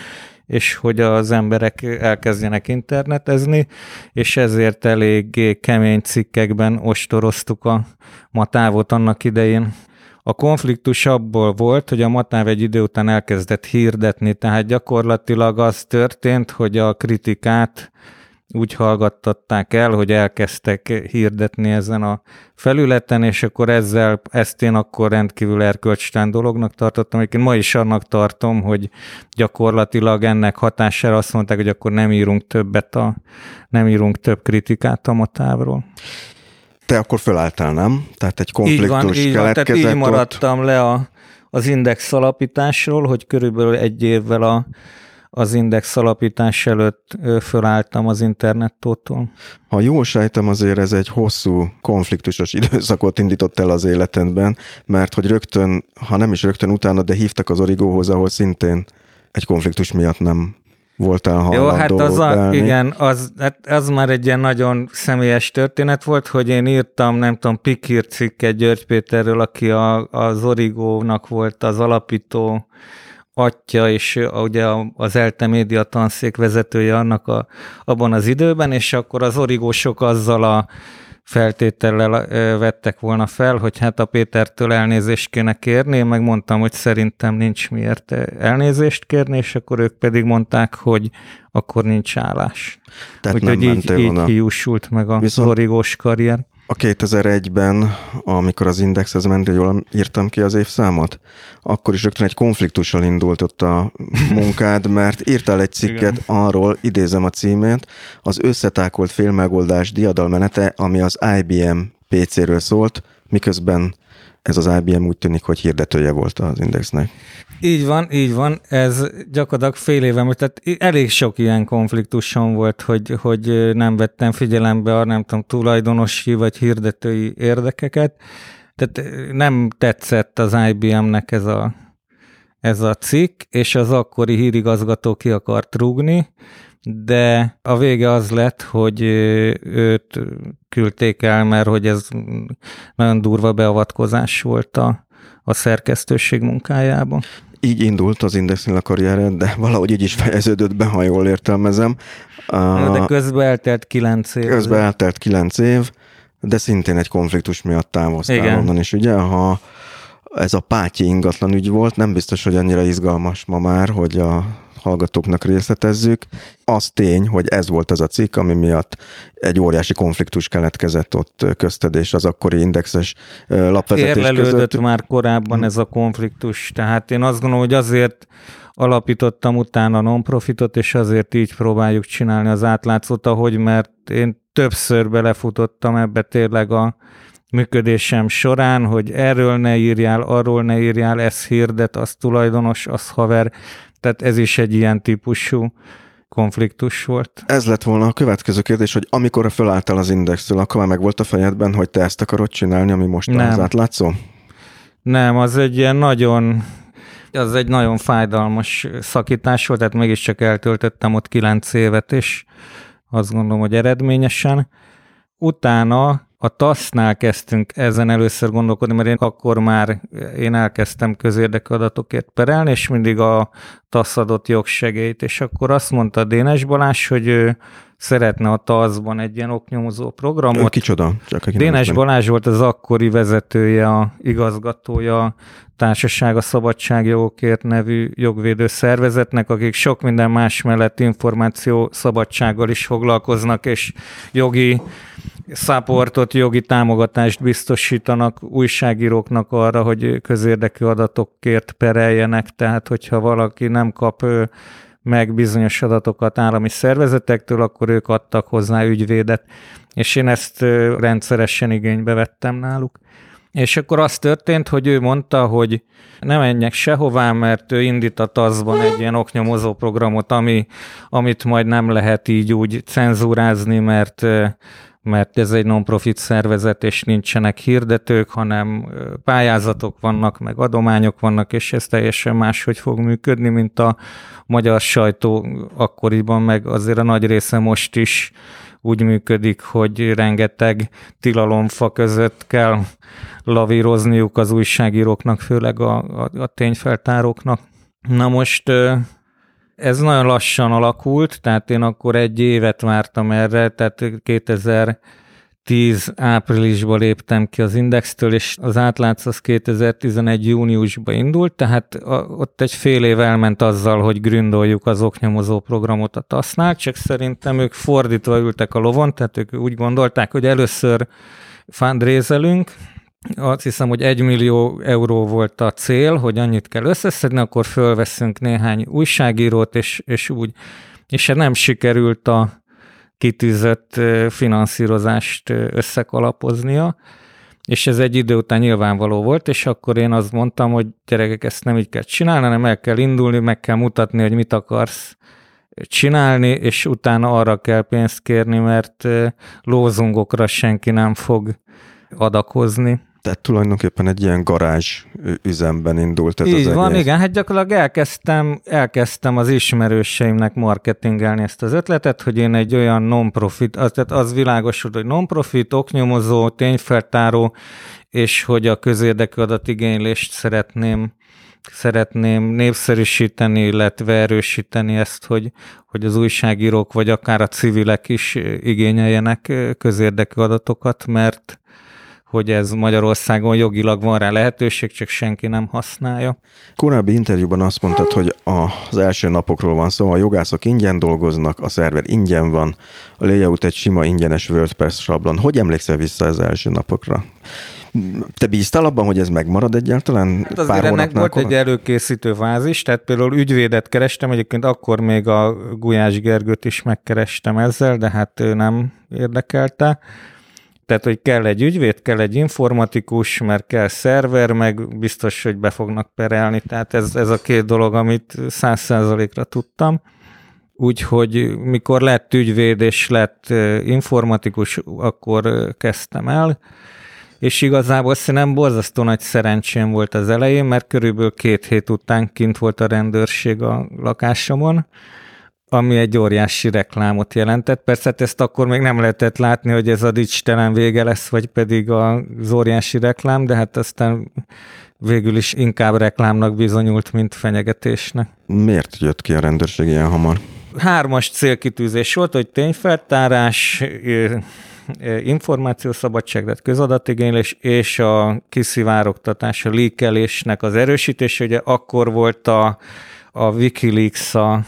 és hogy az emberek elkezdjenek internetezni, és ezért eléggé kemény cikkekben ostoroztuk a matávot annak idején. A konfliktus abból volt, hogy a Matáv egy idő után elkezdett hirdetni, tehát gyakorlatilag az történt, hogy a kritikát úgy hallgattatták el, hogy elkezdtek hirdetni ezen a felületen, és akkor ezzel, ezt én akkor rendkívül erkölcstán dolognak tartottam. Egyébként ma is annak tartom, hogy gyakorlatilag ennek hatására azt mondták, hogy akkor nem írunk többet a, nem írunk több kritikát a matávról te akkor fölálltál, nem? Tehát egy konfliktus így van, így van, tehát így maradtam ott. le a, az index alapításról, hogy körülbelül egy évvel a, az index alapítás előtt fölálltam az internettótól. Ha jól sejtem, azért ez egy hosszú konfliktusos időszakot indított el az életedben, mert hogy rögtön, ha nem is rögtön utána, de hívtak az Origóhoz, ahol szintén egy konfliktus miatt nem voltál hajlandó Jó, hát az, a, igen, az, hát az már egy ilyen nagyon személyes történet volt, hogy én írtam, nem tudom, Pikír cikket György Péterről, aki a, az Origónak volt az alapító atya, és ugye az ELTE média tanszék vezetője annak a, abban az időben, és akkor az origósok azzal a feltétellel vettek volna fel, hogy hát a Pétertől elnézést kéne kérni, én megmondtam, hogy szerintem nincs miért elnézést kérni, és akkor ők pedig mondták, hogy akkor nincs állás. Tehát Úgyhogy így, így kiúsult meg a Viszont... origós karrier. A 2001-ben, amikor az Indexhez ment, jól írtam ki az évszámot, akkor is rögtön egy konfliktussal indult ott a munkád, mert írtál egy cikket Igen. arról, idézem a címét, az összetákolt félmegoldás diadalmenete, ami az IBM PC-ről szólt, miközben ez az IBM úgy tűnik, hogy hirdetője volt az Indexnek. Így van, így van. Ez gyakorlatilag fél éve, tehát elég sok ilyen konfliktusom volt, hogy, hogy nem vettem figyelembe a nem tudom, tulajdonosi vagy hirdetői érdekeket. Tehát nem tetszett az IBM-nek ez a, ez a cikk, és az akkori hírigazgató ki akart rúgni, de a vége az lett, hogy őt küldték el, mert hogy ez nagyon durva beavatkozás volt a, a szerkesztőség munkájában. Így indult az Indexnél a karriere, de valahogy így is fejeződött be, ha jól értelmezem. De közben eltelt kilenc év. Közben eltelt kilenc év, de szintén egy konfliktus miatt távoztál Igen. onnan is, ugye? Ha ez a pátyi ingatlan ügy volt, nem biztos, hogy annyira izgalmas ma már, hogy a hallgatóknak részletezzük. Az tény, hogy ez volt az a cikk, ami miatt egy óriási konfliktus keletkezett ott közted és az akkori indexes lapvezetés Érlelődött között. már korábban ez a konfliktus, tehát én azt gondolom, hogy azért alapítottam utána non-profitot, és azért így próbáljuk csinálni az átlátszót, ahogy, mert én többször belefutottam ebbe tényleg a működésem során, hogy erről ne írjál, arról ne írjál, ez hirdet, az tulajdonos, az haver, tehát ez is egy ilyen típusú konfliktus volt. Ez lett volna a következő kérdés, hogy amikor felálltál az indextől, akkor már meg volt a fejedben, hogy te ezt akarod csinálni, ami most Nem. az átlátszó? Nem, az egy ilyen nagyon, az egy nagyon fájdalmas szakítás volt, tehát mégiscsak eltöltöttem ott kilenc évet, és azt gondolom, hogy eredményesen. Utána a TASZ-nál kezdtünk ezen először gondolkodni, mert én akkor már én elkezdtem közérdekű adatokért perelni, és mindig a TASZ adott jogsegélyt, és akkor azt mondta Dénes Balázs, hogy ő szeretne a TASZ-ban egy ilyen oknyomozó Ő programot. kicsoda? Csak Dénes. Balázs volt az akkori vezetője, a igazgatója a Társaság a Szabadságjogokért nevű jogvédő szervezetnek, akik sok minden más mellett információ szabadsággal is foglalkoznak, és jogi supportot, jogi támogatást biztosítanak újságíróknak arra, hogy közérdekű adatokért pereljenek, tehát hogyha valaki nem kap meg bizonyos adatokat állami szervezetektől, akkor ők adtak hozzá ügyvédet, és én ezt rendszeresen igénybe vettem náluk. És akkor az történt, hogy ő mondta, hogy ne menjek sehová, mert ő indít a TASZ-ban egy ilyen oknyomozó programot, ami, amit majd nem lehet így úgy cenzúrázni, mert mert ez egy non-profit szervezet, és nincsenek hirdetők, hanem pályázatok vannak, meg adományok vannak, és ez teljesen máshogy fog működni, mint a magyar sajtó akkoriban, meg azért a nagy része most is úgy működik, hogy rengeteg tilalomfa között kell lavírozniuk az újságíróknak, főleg a, a, a tényfeltáróknak. Na most ez nagyon lassan alakult, tehát én akkor egy évet vártam erre, tehát 2010 áprilisban léptem ki az Indextől, és az átlátsz az 2011 júniusban indult, tehát ott egy fél év elment azzal, hogy gründoljuk az oknyomozó programot a TASZ-nál, csak szerintem ők fordítva ültek a lovon, tehát ők úgy gondolták, hogy először fundrézelünk, azt hiszem, hogy egy millió euró volt a cél, hogy annyit kell összeszedni, akkor fölveszünk néhány újságírót, és, és úgy. És hát nem sikerült a kitűzött finanszírozást összekalapoznia, és ez egy idő után nyilvánvaló volt, és akkor én azt mondtam, hogy gyerekek, ezt nem így kell csinálni, hanem el kell indulni, meg kell mutatni, hogy mit akarsz csinálni, és utána arra kell pénzt kérni, mert lózungokra senki nem fog adakozni. Tehát tulajdonképpen egy ilyen garázs üzemben indult ez Így az van, egész. igen, hát gyakorlatilag elkezdtem, elkezdtem az ismerőseimnek marketingelni ezt az ötletet, hogy én egy olyan non-profit, az, tehát az világos volt, hogy non-profit, oknyomozó, tényfeltáró, és hogy a közérdekű adatigénylést szeretném szeretném népszerűsíteni, illetve erősíteni ezt, hogy, hogy az újságírók, vagy akár a civilek is igényeljenek közérdekű adatokat, mert hogy ez Magyarországon jogilag van rá lehetőség, csak senki nem használja. Korábbi interjúban azt mondtad, hogy az első napokról van szó, a jogászok ingyen dolgoznak, a szerver ingyen van, a layout egy sima ingyenes WordPress sablon. Hogy emlékszel vissza az első napokra? Te bíztál abban, hogy ez megmarad egyáltalán? Hát azért ennek volt egy előkészítő fázis, tehát például ügyvédet kerestem, egyébként akkor még a Gulyás Gergőt is megkerestem ezzel, de hát ő nem érdekelte. Tehát, hogy kell egy ügyvéd, kell egy informatikus, mert kell szerver, meg biztos, hogy be fognak perelni. Tehát ez, ez a két dolog, amit száz százalékra tudtam. Úgyhogy mikor lett ügyvéd és lett informatikus, akkor kezdtem el. És igazából szerintem borzasztó nagy szerencsém volt az elején, mert körülbelül két hét után kint volt a rendőrség a lakásomon, ami egy óriási reklámot jelentett. Persze hát ezt akkor még nem lehetett látni, hogy ez a dicstelen vége lesz, vagy pedig az óriási reklám, de hát aztán végül is inkább reklámnak bizonyult, mint fenyegetésnek. Miért jött ki a rendőrség ilyen hamar? Hármas célkitűzés volt, hogy tényfeltárás, információszabadság, tehát közadatigénylés, és a kiszivárogtatás, a líkelésnek az erősítése. Ugye akkor volt a, a Wikileaks a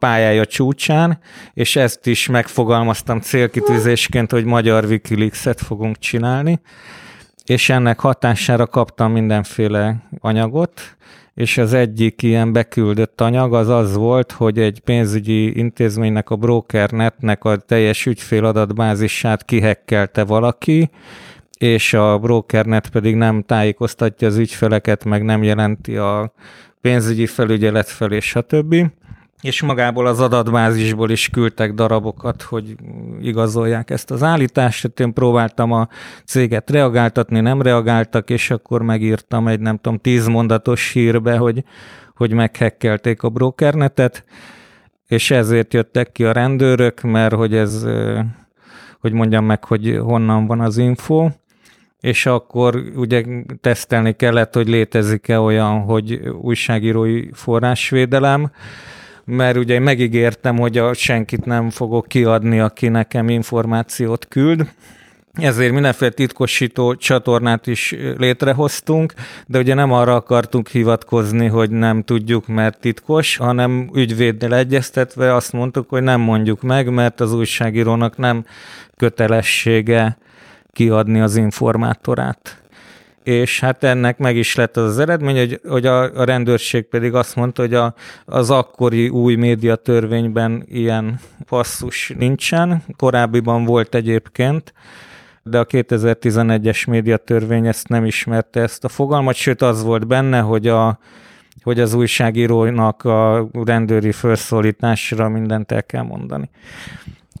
pályája csúcsán, és ezt is megfogalmaztam célkitűzésként, hogy magyar Wikileaks-et fogunk csinálni, és ennek hatására kaptam mindenféle anyagot, és az egyik ilyen beküldött anyag az az volt, hogy egy pénzügyi intézménynek, a BrokerNetnek a teljes ügyféladatbázisát kihekkelte valaki, és a BrokerNet pedig nem tájékoztatja az ügyfeleket, meg nem jelenti a pénzügyi felügyelet felé, stb és magából az adatbázisból is küldtek darabokat, hogy igazolják ezt az állítást. Én próbáltam a céget reagáltatni, nem reagáltak, és akkor megírtam egy nem tudom, tíz mondatos hírbe, hogy, hogy meghekkelték a brokernetet, és ezért jöttek ki a rendőrök, mert hogy ez, hogy mondjam meg, hogy honnan van az info, és akkor ugye tesztelni kellett, hogy létezik-e olyan, hogy újságírói forrásvédelem, mert ugye megígértem, hogy a senkit nem fogok kiadni, aki nekem információt küld, ezért mindenféle titkosító csatornát is létrehoztunk, de ugye nem arra akartunk hivatkozni, hogy nem tudjuk, mert titkos, hanem ügyvéddel egyeztetve azt mondtuk, hogy nem mondjuk meg, mert az újságírónak nem kötelessége kiadni az informátorát és hát ennek meg is lett az, az eredmény, hogy, hogy a, a rendőrség pedig azt mondta, hogy a, az akkori új médiatörvényben ilyen passzus nincsen, korábbiban volt egyébként, de a 2011-es médiatörvény ezt nem ismerte ezt a fogalmat, sőt az volt benne, hogy a hogy az újságírónak a rendőri felszólításra mindent el kell mondani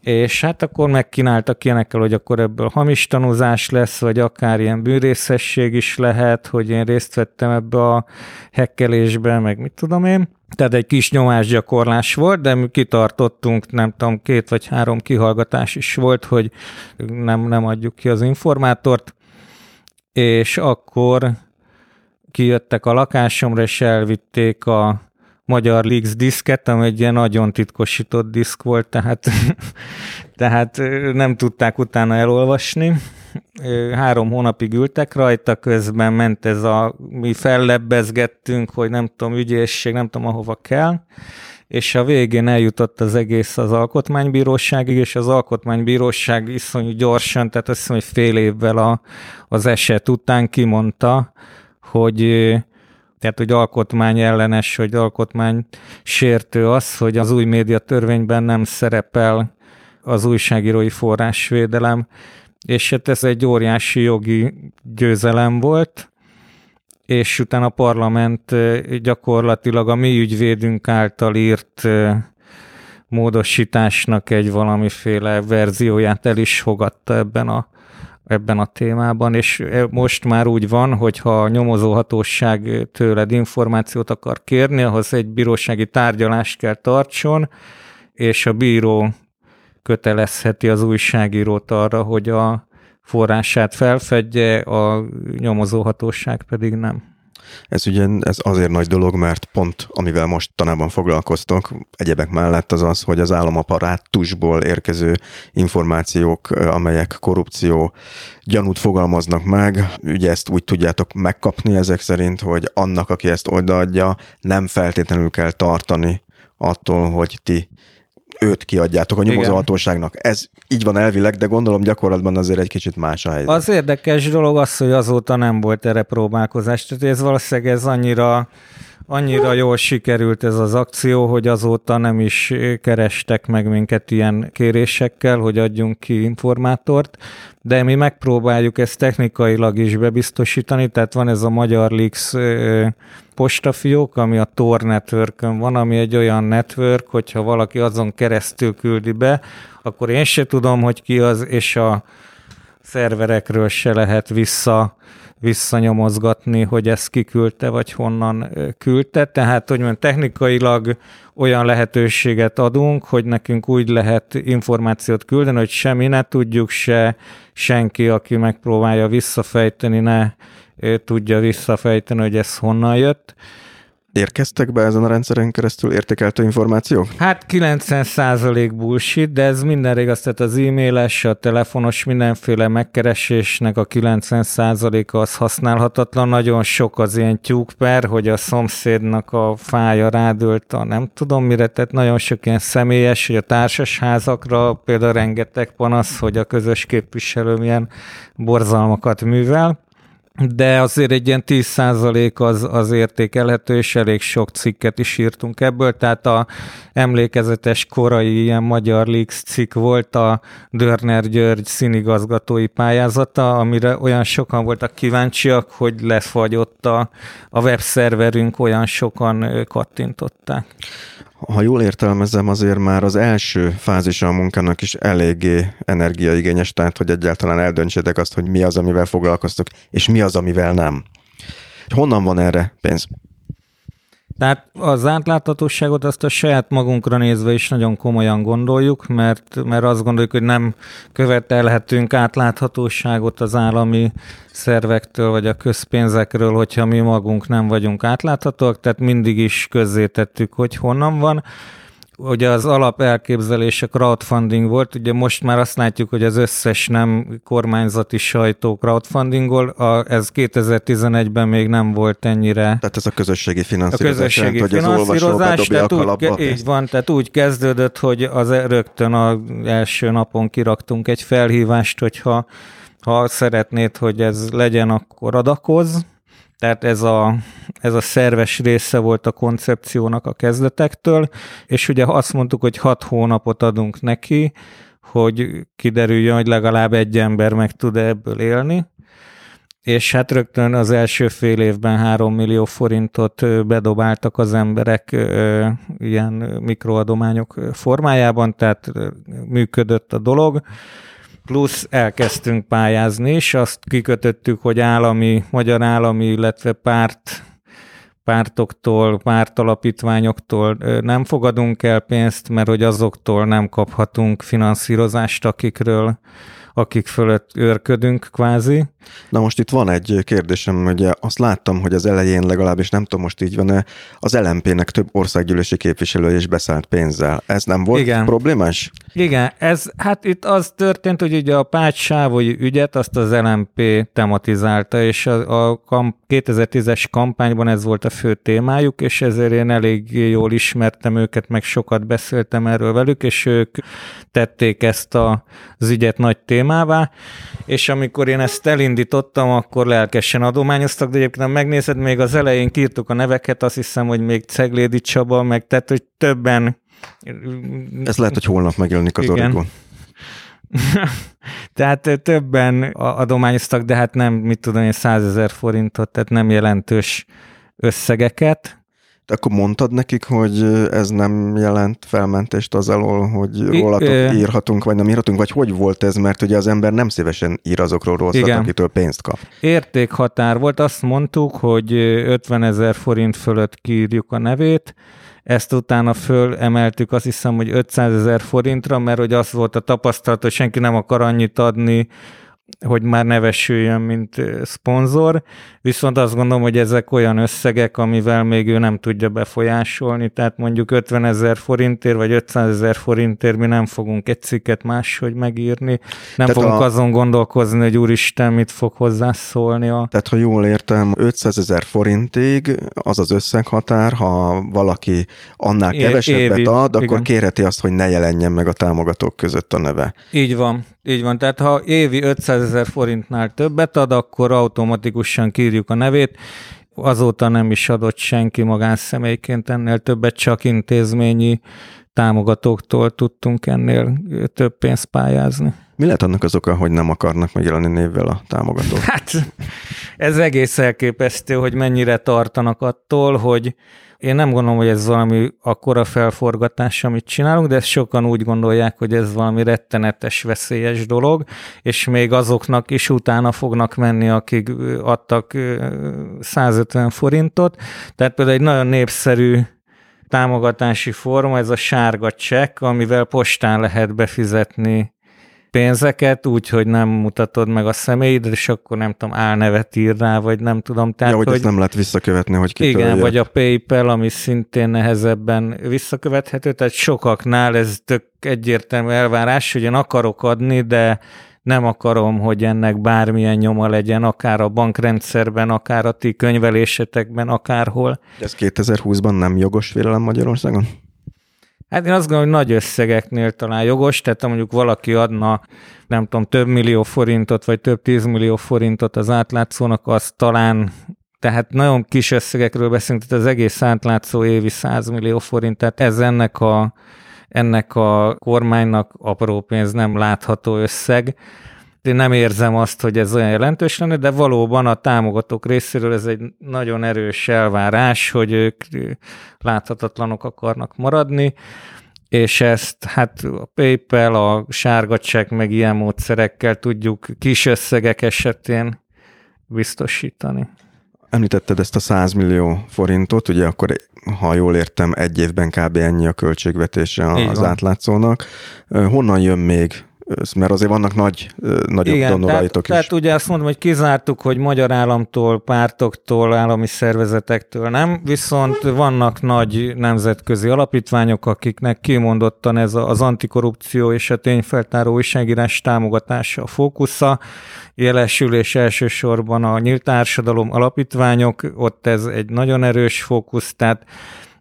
és hát akkor megkínáltak ilyenekkel, hogy akkor ebből hamis tanúzás lesz, vagy akár ilyen bűrészesség is lehet, hogy én részt vettem ebbe a hekkelésbe, meg mit tudom én. Tehát egy kis nyomásgyakorlás volt, de mi kitartottunk, nem tudom, két vagy három kihallgatás is volt, hogy nem, nem adjuk ki az informátort, és akkor kijöttek a lakásomra, és elvitték a magyar Leaks diszket, ami egy ilyen nagyon titkosított diszk volt, tehát, tehát nem tudták utána elolvasni. Három hónapig ültek rajta, közben ment ez a, mi fellebbezgettünk, hogy nem tudom, ügyészség, nem tudom, ahova kell, és a végén eljutott az egész az alkotmánybíróságig, és az alkotmánybíróság iszonyú gyorsan, tehát azt hiszem, hogy fél évvel a, az eset után kimondta, hogy tehát, hogy alkotmány ellenes, hogy alkotmány sértő az, hogy az új média törvényben nem szerepel az újságírói forrásvédelem, és hát ez egy óriási jogi győzelem volt, és utána a parlament gyakorlatilag a mi ügyvédünk által írt módosításnak egy valamiféle verzióját el is fogadta ebben a ebben a témában, és most már úgy van, hogy ha a nyomozóhatóság tőled információt akar kérni, ahhoz egy bírósági tárgyalást kell tartson, és a bíró kötelezheti az újságírót arra, hogy a forrását felfedje, a nyomozóhatóság pedig nem. Ez ugye ez azért nagy dolog, mert pont amivel most tanában foglalkoztok, egyebek mellett az az, hogy az államaparátusból érkező információk, amelyek korrupció gyanút fogalmaznak meg, ugye ezt úgy tudjátok megkapni ezek szerint, hogy annak, aki ezt odaadja, nem feltétlenül kell tartani attól, hogy ti őt kiadjátok a nyomozóhatóságnak. Ez így van elvileg, de gondolom gyakorlatban azért egy kicsit más a helyzet. Az érdekes dolog az, hogy azóta nem volt erre próbálkozás. Tehát ez valószínűleg ez annyira annyira jól sikerült ez az akció, hogy azóta nem is kerestek meg minket ilyen kérésekkel, hogy adjunk ki informátort, de mi megpróbáljuk ezt technikailag is bebiztosítani, tehát van ez a Magyar Leaks postafiók, ami a Tor network van, ami egy olyan network, hogyha valaki azon keresztül küldi be, akkor én se tudom, hogy ki az, és a szerverekről se lehet vissza visszanyomozgatni, hogy ezt kiküldte, vagy honnan küldte. Tehát, hogy mondjam, technikailag olyan lehetőséget adunk, hogy nekünk úgy lehet információt küldeni, hogy semmi ne tudjuk, se senki, aki megpróbálja visszafejteni, ne tudja visszafejteni, hogy ez honnan jött. Érkeztek be ezen a rendszeren keresztül értékeltő információk? Hát 90% bullshit, de ez minden rég azt, tehát az e-mailes, a telefonos mindenféle megkeresésnek a 90%-a az használhatatlan. Nagyon sok az ilyen tyúkper, hogy a szomszédnak a fája rádőlt a nem tudom mire, tehát nagyon sok ilyen személyes, hogy a társasházakra például rengeteg panasz, hogy a közös képviselő milyen borzalmakat művel de azért egy ilyen 10% az, az értékelhető, és elég sok cikket is írtunk ebből, tehát a emlékezetes korai ilyen magyar Leaks cikk volt a Dörner György színigazgatói pályázata, amire olyan sokan voltak kíváncsiak, hogy lefagyott a, a webszerverünk, olyan sokan kattintották ha jól értelmezem, azért már az első fázisa a munkának is eléggé energiaigényes, tehát hogy egyáltalán eldöntsétek azt, hogy mi az, amivel foglalkoztok, és mi az, amivel nem. Honnan van erre pénz? Tehát az átláthatóságot azt a saját magunkra nézve is nagyon komolyan gondoljuk, mert, mert azt gondoljuk, hogy nem követelhetünk átláthatóságot az állami szervektől vagy a közpénzekről, hogyha mi magunk nem vagyunk átláthatóak, tehát mindig is közzétettük, hogy honnan van ugye az alap elképzelés a crowdfunding volt, ugye most már azt látjuk, hogy az összes nem kormányzati sajtó crowdfundingol, a, ez 2011-ben még nem volt ennyire. Tehát ez a közösségi finanszírozás, a közösségi jelent, hogy finanszírozás, tehát úgy, így van, tehát úgy kezdődött, hogy az e- rögtön az első napon kiraktunk egy felhívást, hogyha ha szeretnéd, hogy ez legyen, akkor adakoz, tehát ez a, ez a szerves része volt a koncepciónak a kezdetektől, és ugye azt mondtuk, hogy hat hónapot adunk neki, hogy kiderüljön, hogy legalább egy ember meg tud ebből élni, és hát rögtön az első fél évben 3 millió forintot bedobáltak az emberek ilyen mikroadományok formájában, tehát működött a dolog plusz elkezdtünk pályázni, és azt kikötöttük, hogy állami, magyar állami, illetve párt pártoktól, pártalapítványoktól nem fogadunk el pénzt, mert hogy azoktól nem kaphatunk finanszírozást, akikről akik fölött őrködünk kvázi. Na most itt van egy kérdésem, ugye azt láttam, hogy az elején legalábbis nem tudom most így van-e, az LMP-nek több országgyűlési képviselő is beszállt pénzzel. Ez nem volt Igen. problémás? Igen, ez, hát itt az történt, hogy ugye a Pács Sávoi ügyet azt az LMP tematizálta, és a, a 2010-es kampányban ez volt a fő témájuk, és ezért én elég jól ismertem őket, meg sokat beszéltem erről velük, és ők tették ezt a, az ügyet nagy témává, és amikor én ezt elindítottam, akkor lelkesen adományoztak, de egyébként megnézed, még az elején kírtuk a neveket, azt hiszem, hogy még Ceglédi Csaba, meg tehát, hogy többen ez lehet, hogy holnap megjelenik az Igen. Origon. tehát többen adományoztak, de hát nem, mit tudom én, százezer forintot, tehát nem jelentős összegeket. De akkor mondtad nekik, hogy ez nem jelent felmentést az alól, hogy rólatok I, írhatunk, vagy nem írhatunk, vagy hogy volt ez, mert ugye az ember nem szívesen ír azokról rosszat, igen. akitől pénzt kap. Értékhatár volt, azt mondtuk, hogy 50 ezer forint fölött kiírjuk a nevét, ezt utána fölemeltük azt hiszem, hogy 500 ezer forintra, mert hogy az volt a tapasztalat, hogy senki nem akar annyit adni, hogy már nevesüljön, mint szponzor, viszont azt gondolom, hogy ezek olyan összegek, amivel még ő nem tudja befolyásolni, tehát mondjuk 50 ezer forintért, vagy 500 ezer forintért mi nem fogunk egy cikket máshogy megírni, nem tehát fogunk a... azon gondolkozni, hogy úristen, mit fog hozzászólni. A... Tehát, ha jól értem, 500 ezer forintig az az összeghatár, ha valaki annál kevesebbet Évi, ad, akkor igen. kérheti azt, hogy ne jelenjen meg a támogatók között a neve. Így van, így van. Tehát ha évi 500 ezer forintnál többet ad, akkor automatikusan kírjuk a nevét. Azóta nem is adott senki magánszemélyként ennél többet, csak intézményi támogatóktól tudtunk ennél több pénzt pályázni. Mi lehet annak az oka, hogy nem akarnak megjelenni névvel a támogatók? Hát ez egész elképesztő, hogy mennyire tartanak attól, hogy én nem gondolom, hogy ez valami akkora felforgatás, amit csinálunk, de ezt sokan úgy gondolják, hogy ez valami rettenetes, veszélyes dolog, és még azoknak is utána fognak menni, akik adtak 150 forintot. Tehát például egy nagyon népszerű támogatási forma, ez a sárga csekk, amivel postán lehet befizetni pénzeket, úgyhogy nem mutatod meg a személyed, és akkor nem tudom, álnevet ír rá, vagy nem tudom. Tehát, ja, hogy, hogy ezt nem lehet visszakövetni, hogy kitől Igen, vagy a PayPal, ami szintén nehezebben visszakövethető, tehát sokaknál ez tök egyértelmű elvárás, hogy én akarok adni, de nem akarom, hogy ennek bármilyen nyoma legyen, akár a bankrendszerben, akár a ti könyvelésetekben, akárhol. Ez 2020-ban nem jogos vélelem Magyarországon? Hát én azt gondolom, hogy nagy összegeknél talán jogos, tehát mondjuk valaki adna, nem tudom, több millió forintot, vagy több tízmillió forintot az átlátszónak, az talán tehát nagyon kis összegekről beszélünk, tehát az egész átlátszó évi 100 millió forint, tehát ez ennek a, ennek a kormánynak apró pénz nem látható összeg. Én nem érzem azt, hogy ez olyan jelentős lenne, de valóban a támogatók részéről ez egy nagyon erős elvárás, hogy ők láthatatlanok akarnak maradni, és ezt hát a PayPal, a sárga meg ilyen módszerekkel tudjuk kis összegek esetén biztosítani. Említetted ezt a 100 millió forintot, ugye akkor, ha jól értem, egy évben kb. ennyi a költségvetése az átlátszónak. Honnan jön még mert azért vannak nagy, nagyobb Igen, donoraitok tehát, is. Tehát ugye azt mondom, hogy kizártuk, hogy magyar államtól, pártoktól, állami szervezetektől nem, viszont vannak nagy nemzetközi alapítványok, akiknek kimondottan ez az antikorrupció és a tényfeltáró újságírás támogatása a fókusza, jelesül és elsősorban a nyílt társadalom alapítványok, ott ez egy nagyon erős fókusz, tehát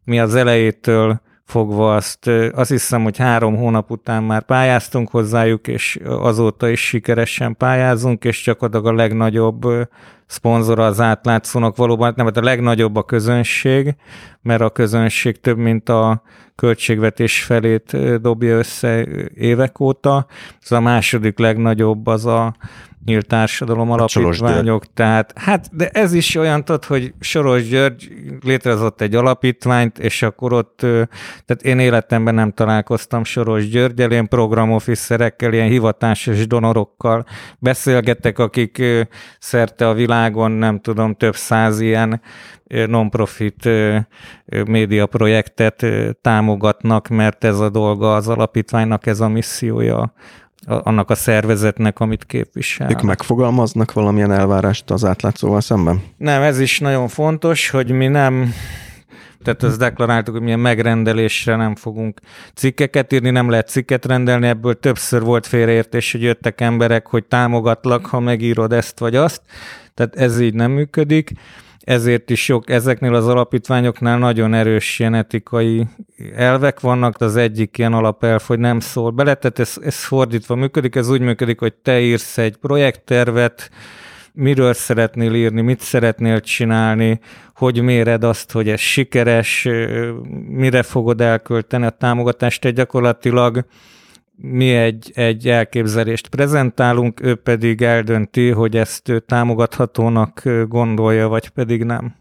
mi az elejétől fogva azt, azt hiszem, hogy három hónap után már pályáztunk hozzájuk, és azóta is sikeresen pályázunk, és csak a legnagyobb szponzora az átlátszónak valóban, nem, hát a legnagyobb a közönség, mert a közönség több, mint a költségvetés felét dobja össze évek óta. Ez a második legnagyobb az a nyílt társadalom alapítványok, tehát hát, de ez is olyan, tudod, hogy Soros György létrehozott egy alapítványt, és akkor ott, tehát én életemben nem találkoztam Soros Györgyel, én programofficerekkel, ilyen hivatásos donorokkal beszélgetek, akik szerte a világon, nem tudom, több száz ilyen non-profit média projektet támogatnak, mert ez a dolga az alapítványnak, ez a missziója annak a szervezetnek, amit képvisel. Ők megfogalmaznak valamilyen elvárást az átlátszóval szemben? Nem, ez is nagyon fontos, hogy mi nem tehát ezt deklaráltuk, hogy milyen megrendelésre nem fogunk cikkeket írni, nem lehet cikket rendelni, ebből többször volt félreértés, hogy jöttek emberek, hogy támogatlak, ha megírod ezt vagy azt. Tehát ez így nem működik. Ezért is sok, ezeknél az alapítványoknál nagyon erős ilyen etikai elvek vannak, de az egyik ilyen alapelv, hogy nem szól bele, tehát ez, ez fordítva működik, ez úgy működik, hogy te írsz egy projekttervet, miről szeretnél írni, mit szeretnél csinálni, hogy méred azt, hogy ez sikeres, mire fogod elkölteni a támogatást, te gyakorlatilag mi egy, egy elképzelést prezentálunk, ő pedig eldönti, hogy ezt ő támogathatónak gondolja, vagy pedig nem.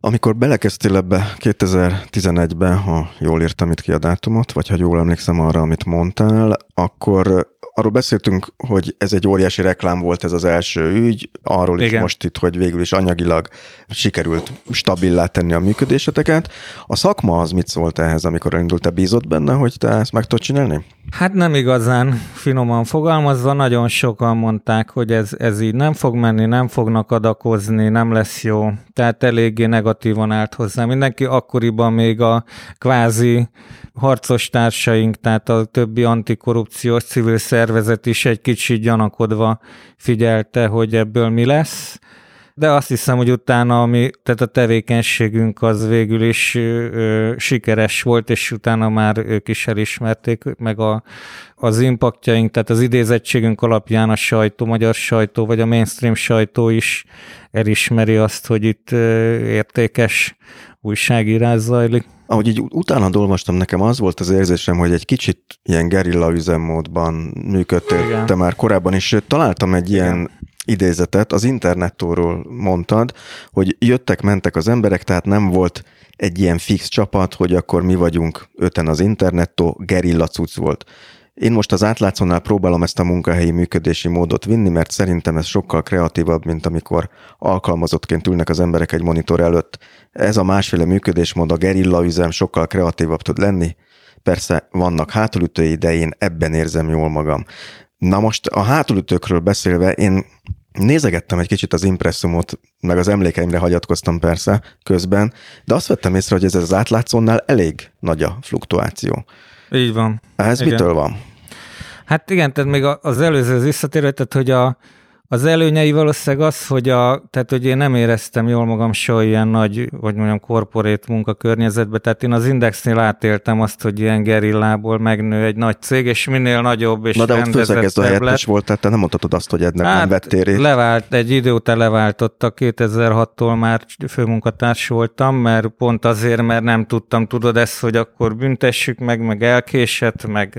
Amikor belekezdtél ebbe 2011-ben, ha jól értem itt ki a dátumot, vagy ha jól emlékszem arra, amit mondtál, akkor arról beszéltünk, hogy ez egy óriási reklám volt ez az első ügy, arról Igen. is most itt, hogy végül is anyagilag sikerült stabilá tenni a működéseteket. A szakma az mit szólt ehhez, amikor elindult, te bízott benne, hogy te ezt meg tudod csinálni? Hát nem igazán finoman fogalmazva, nagyon sokan mondták, hogy ez, ez így nem fog menni, nem fognak adakozni, nem lesz jó. Tehát eléggé negatívan állt hozzá. Mindenki akkoriban még a kvázi harcos társaink, tehát a többi antikorrupciós civil szervezet is egy kicsit gyanakodva figyelte, hogy ebből mi lesz de azt hiszem, hogy utána ami, tehát a tevékenységünk az végül is ö, sikeres volt, és utána már ők is elismerték, meg a, az impaktjaink, tehát az idézettségünk alapján a sajtó, magyar sajtó, vagy a mainstream sajtó is elismeri azt, hogy itt ö, értékes újságírás zajlik. Ahogy így utána olvastam, nekem az volt az érzésem, hogy egy kicsit ilyen gerilla üzemmódban működtél te már korábban, és találtam egy Igen. ilyen idézetet, az internettóról mondtad, hogy jöttek-mentek az emberek, tehát nem volt egy ilyen fix csapat, hogy akkor mi vagyunk öten az internettó, gerilla cucc volt. Én most az átlátszónál próbálom ezt a munkahelyi működési módot vinni, mert szerintem ez sokkal kreatívabb, mint amikor alkalmazottként ülnek az emberek egy monitor előtt. Ez a másféle működésmód, a gerilla üzem sokkal kreatívabb tud lenni, Persze vannak hátulütői, de én ebben érzem jól magam. Na most a hátulütőkről beszélve, én nézegettem egy kicsit az impresszumot, meg az emlékeimre hagyatkoztam persze közben, de azt vettem észre, hogy ez az átlátszónál elég nagy a fluktuáció. Így van. Ez Igen. mitől van? Hát igen, tehát még az előző visszatérő, tehát hogy a, az előnyei valószínűleg az, hogy, a, tehát, hogy én nem éreztem jól magam soha ilyen nagy, vagy mondjam, korporét munkakörnyezetbe, tehát én az Indexnél átéltem azt, hogy ilyen gerillából megnő egy nagy cég, és minél nagyobb és Na de ott főszerkesztő helyettes volt, tehát te nem mondhatod azt, hogy ennek hát, nem vettél részt. Levált, egy idő után leváltottak, 2006-tól már főmunkatárs voltam, mert pont azért, mert nem tudtam, tudod ezt, hogy akkor büntessük meg, meg elkésett, meg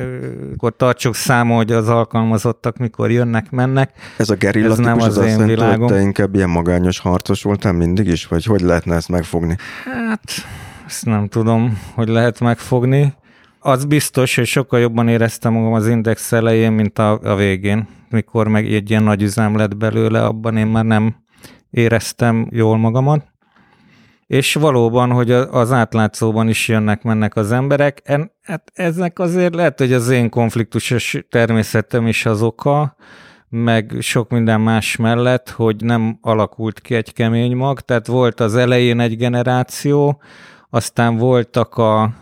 akkor tartsuk számon, hogy az alkalmazottak mikor jönnek, mennek. Ez a gerilla ez nem az, az én világom. Te inkább ilyen magányos harcos voltál mindig is, vagy hogy lehetne ezt megfogni? Hát, ezt nem tudom, hogy lehet megfogni. Az biztos, hogy sokkal jobban éreztem magam az index elején, mint a, a végén. Mikor meg egy ilyen nagy üzem lett belőle, abban én már nem éreztem jól magamat. És valóban, hogy az átlátszóban is jönnek-mennek az emberek. En, hát eznek azért lehet, hogy az én konfliktusos természetem is az oka, meg sok minden más mellett, hogy nem alakult ki egy kemény mag, tehát volt az elején egy generáció, aztán voltak a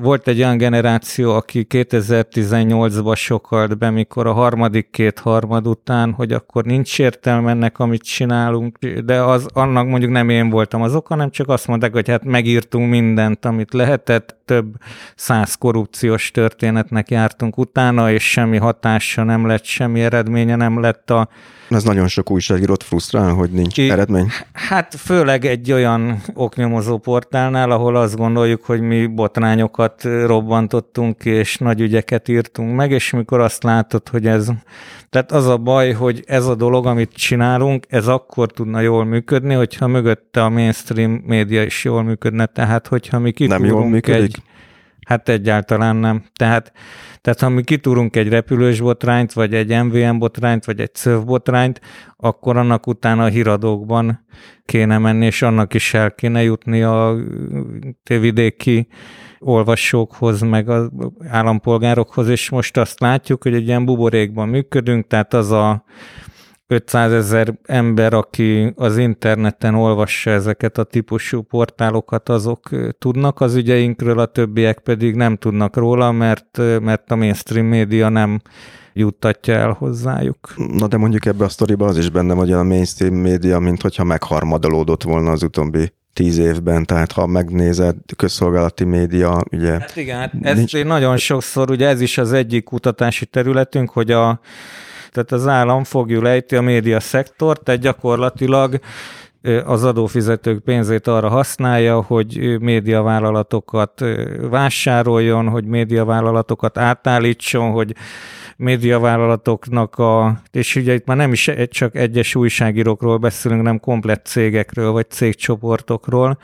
volt egy olyan generáció, aki 2018-ban sokalt be, mikor a harmadik két harmad után, hogy akkor nincs értelme ennek, amit csinálunk, de az annak mondjuk nem én voltam az oka, hanem csak azt mondták, hogy hát megírtunk mindent, amit lehetett, több száz korrupciós történetnek jártunk utána, és semmi hatása nem lett, semmi eredménye nem lett a ez nagyon sok újságírót frusztrál, hogy nincs I, eredmény. Hát főleg egy olyan oknyomozó portálnál, ahol azt gondoljuk, hogy mi botrányokat robbantottunk és nagy ügyeket írtunk meg, és mikor azt látod, hogy ez... Tehát az a baj, hogy ez a dolog, amit csinálunk, ez akkor tudna jól működni, hogyha mögötte a mainstream média is jól működne. Tehát, hogyha mi Nem jól működik? Egy, Hát egyáltalán nem. Tehát, tehát ha mi kitúrunk egy repülős botrányt, vagy egy MVM botrányt, vagy egy CÖV botrányt, akkor annak utána a híradókban kéne menni, és annak is el kéne jutni a vidéki olvasókhoz, meg az állampolgárokhoz, és most azt látjuk, hogy egy ilyen buborékban működünk, tehát az a 500 ezer ember, aki az interneten olvassa ezeket a típusú portálokat, azok tudnak az ügyeinkről, a többiek pedig nem tudnak róla, mert, mert a mainstream média nem juttatja el hozzájuk. Na de mondjuk ebbe a sztoriba az is benne, hogy a mainstream média, mint hogyha megharmadalódott volna az utóbbi tíz évben, tehát ha megnézed közszolgálati média, ugye... Hát igen, hát ez nincs... nagyon sokszor, ugye ez is az egyik kutatási területünk, hogy a tehát az állam fogjul ejti a média szektort, tehát gyakorlatilag az adófizetők pénzét arra használja, hogy médiavállalatokat vásároljon, hogy médiavállalatokat átállítson, hogy médiavállalatoknak a, és ugye itt már nem is csak egyes újságírókról beszélünk, nem komplett cégekről vagy cégcsoportokról,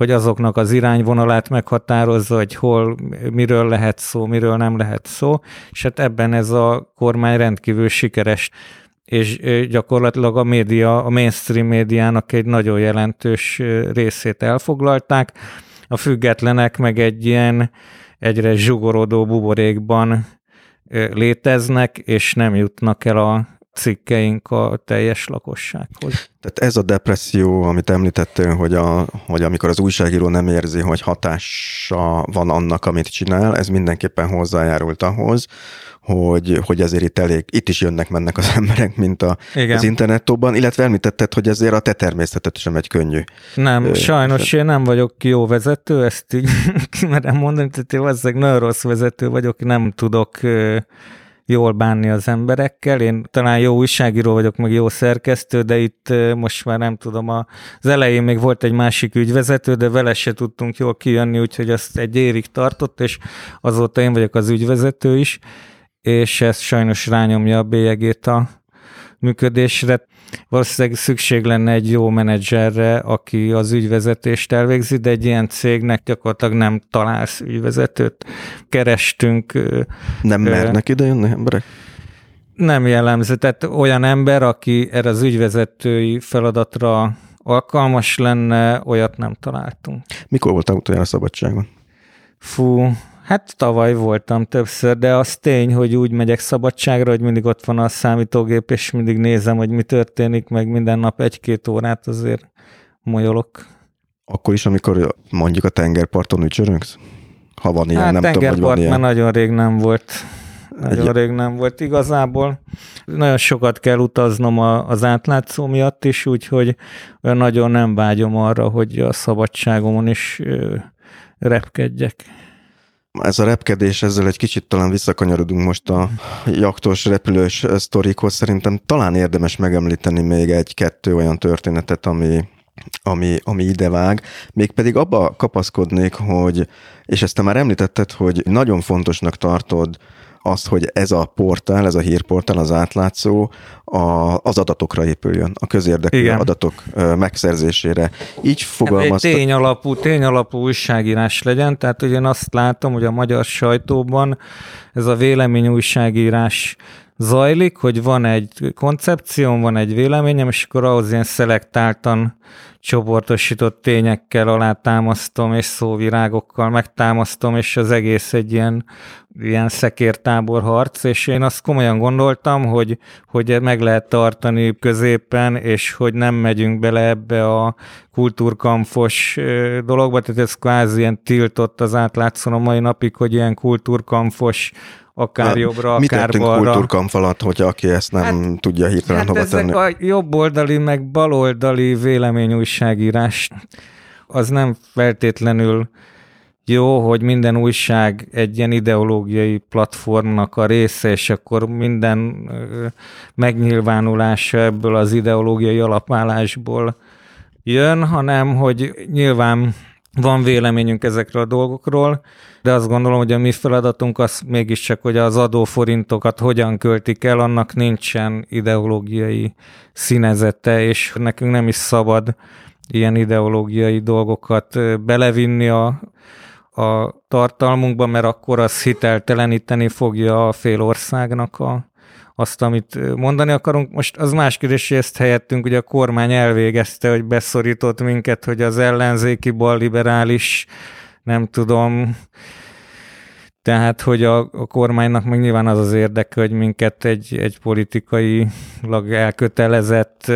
hogy azoknak az irányvonalát meghatározza, hogy hol, miről lehet szó, miről nem lehet szó, és hát ebben ez a kormány rendkívül sikeres és gyakorlatilag a média, a mainstream médiának egy nagyon jelentős részét elfoglalták. A függetlenek meg egy ilyen egyre zsugorodó buborékban léteznek, és nem jutnak el a cikkeink a teljes lakossághoz. Tehát ez a depresszió, amit említettél, hogy, a, hogy amikor az újságíró nem érzi, hogy hatása van annak, amit csinál, ez mindenképpen hozzájárult ahhoz, hogy, hogy ezért itt elég, itt is jönnek-mennek az emberek, mint a, Igen. az internettóban, illetve említetted, hogy ezért a te természetet sem egy könnyű. Nem, ö, sajnos én nem vagyok jó vezető, ezt így kimerem mondani, tehát én valószínűleg nagyon rossz vezető vagyok, nem tudok jól bánni az emberekkel. Én talán jó újságíró vagyok, meg jó szerkesztő, de itt most már nem tudom, az elején még volt egy másik ügyvezető, de vele se tudtunk jól kijönni, úgyhogy azt egy érig tartott, és azóta én vagyok az ügyvezető is, és ez sajnos rányomja a bélyegét a működésre. Valószínűleg szükség lenne egy jó menedzserre, aki az ügyvezetést elvégzi, de egy ilyen cégnek gyakorlatilag nem találsz ügyvezetőt. Kerestünk. Nem mernek ide jönni emberek? Nem jellemző. Tehát olyan ember, aki erre az ügyvezetői feladatra alkalmas lenne, olyat nem találtunk. Mikor voltál utoljára szabadságon? Fú, Hát tavaly voltam többször, de az tény, hogy úgy megyek szabadságra, hogy mindig ott van a számítógép, és mindig nézem, hogy mi történik, meg minden nap egy-két órát azért molyolok. Akkor is, amikor mondjuk a tengerparton ücsörögsz? Ha van ilyen, hát nem tudom, hogy van ilyen. már nagyon rég nem volt. Nagyon Egy... rég nem volt igazából. Nagyon sokat kell utaznom a, az átlátszó miatt is, úgyhogy nagyon nem vágyom arra, hogy a szabadságomon is ö, repkedjek. Ez a repkedés, ezzel egy kicsit talán visszakanyarodunk most a jaktos, repülős sztorikhoz. Szerintem talán érdemes megemlíteni még egy-kettő olyan történetet, ami, ami, ami idevág. Mégpedig abba kapaszkodnék, hogy, és ezt te már említetted, hogy nagyon fontosnak tartod azt, hogy ez a portál, ez a hírportál, az átlátszó a, az adatokra épüljön, a közérdekű Igen. adatok megszerzésére. Így fogalmazta... Egy tény alapú, tény alapú újságírás legyen, tehát hogy én azt látom, hogy a magyar sajtóban ez a vélemény újságírás zajlik, hogy van egy koncepcióm, van egy véleményem, és akkor ahhoz ilyen szelektáltan csoportosított tényekkel alátámasztom, és szóvirágokkal megtámasztom, és az egész egy ilyen, ilyen szekértábor harc, és én azt komolyan gondoltam, hogy, hogy meg lehet tartani középen, és hogy nem megyünk bele ebbe a kultúrkamfos dologba, tehát ez kvázi ilyen tiltott az átlátszón a mai napig, hogy ilyen kultúrkamfos akár hát, jobbra, mit akár balra. kultúrkamp alatt, hogyha aki ezt nem hát, tudja hirtelen hát hova ezek tenni? a jobboldali, meg baloldali véleményújságírás, az nem feltétlenül jó, hogy minden újság egy ilyen ideológiai platformnak a része, és akkor minden megnyilvánulása ebből az ideológiai alapállásból jön, hanem hogy nyilván van véleményünk ezekről a dolgokról, de azt gondolom, hogy a mi feladatunk az mégiscsak, hogy az adóforintokat hogyan költik el, annak nincsen ideológiai színezete, és nekünk nem is szabad ilyen ideológiai dolgokat belevinni a, a tartalmunkba, mert akkor az hitelteleníteni fogja a fél országnak a, azt, amit mondani akarunk. Most az más kérdés, hogy ezt helyettünk, ugye a kormány elvégezte, hogy beszorított minket, hogy az ellenzéki balliberális, nem tudom, tehát, hogy a, a kormánynak meg nyilván az az érdeke, hogy minket egy, egy politikai elkötelezett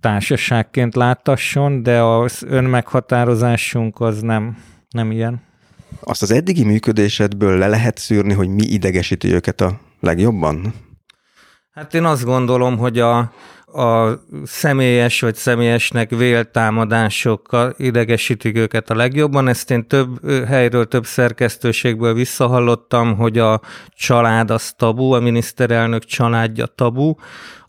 társaságként láttasson, de az önmeghatározásunk az nem, nem ilyen. Azt az eddigi működésedből le lehet szűrni, hogy mi idegesíti őket a legjobban? Hát én azt gondolom, hogy a, a személyes vagy személyesnek vélt támadásokkal idegesítik őket a legjobban. Ezt én több helyről, több szerkesztőségből visszahallottam, hogy a család az tabu, a miniszterelnök családja tabu,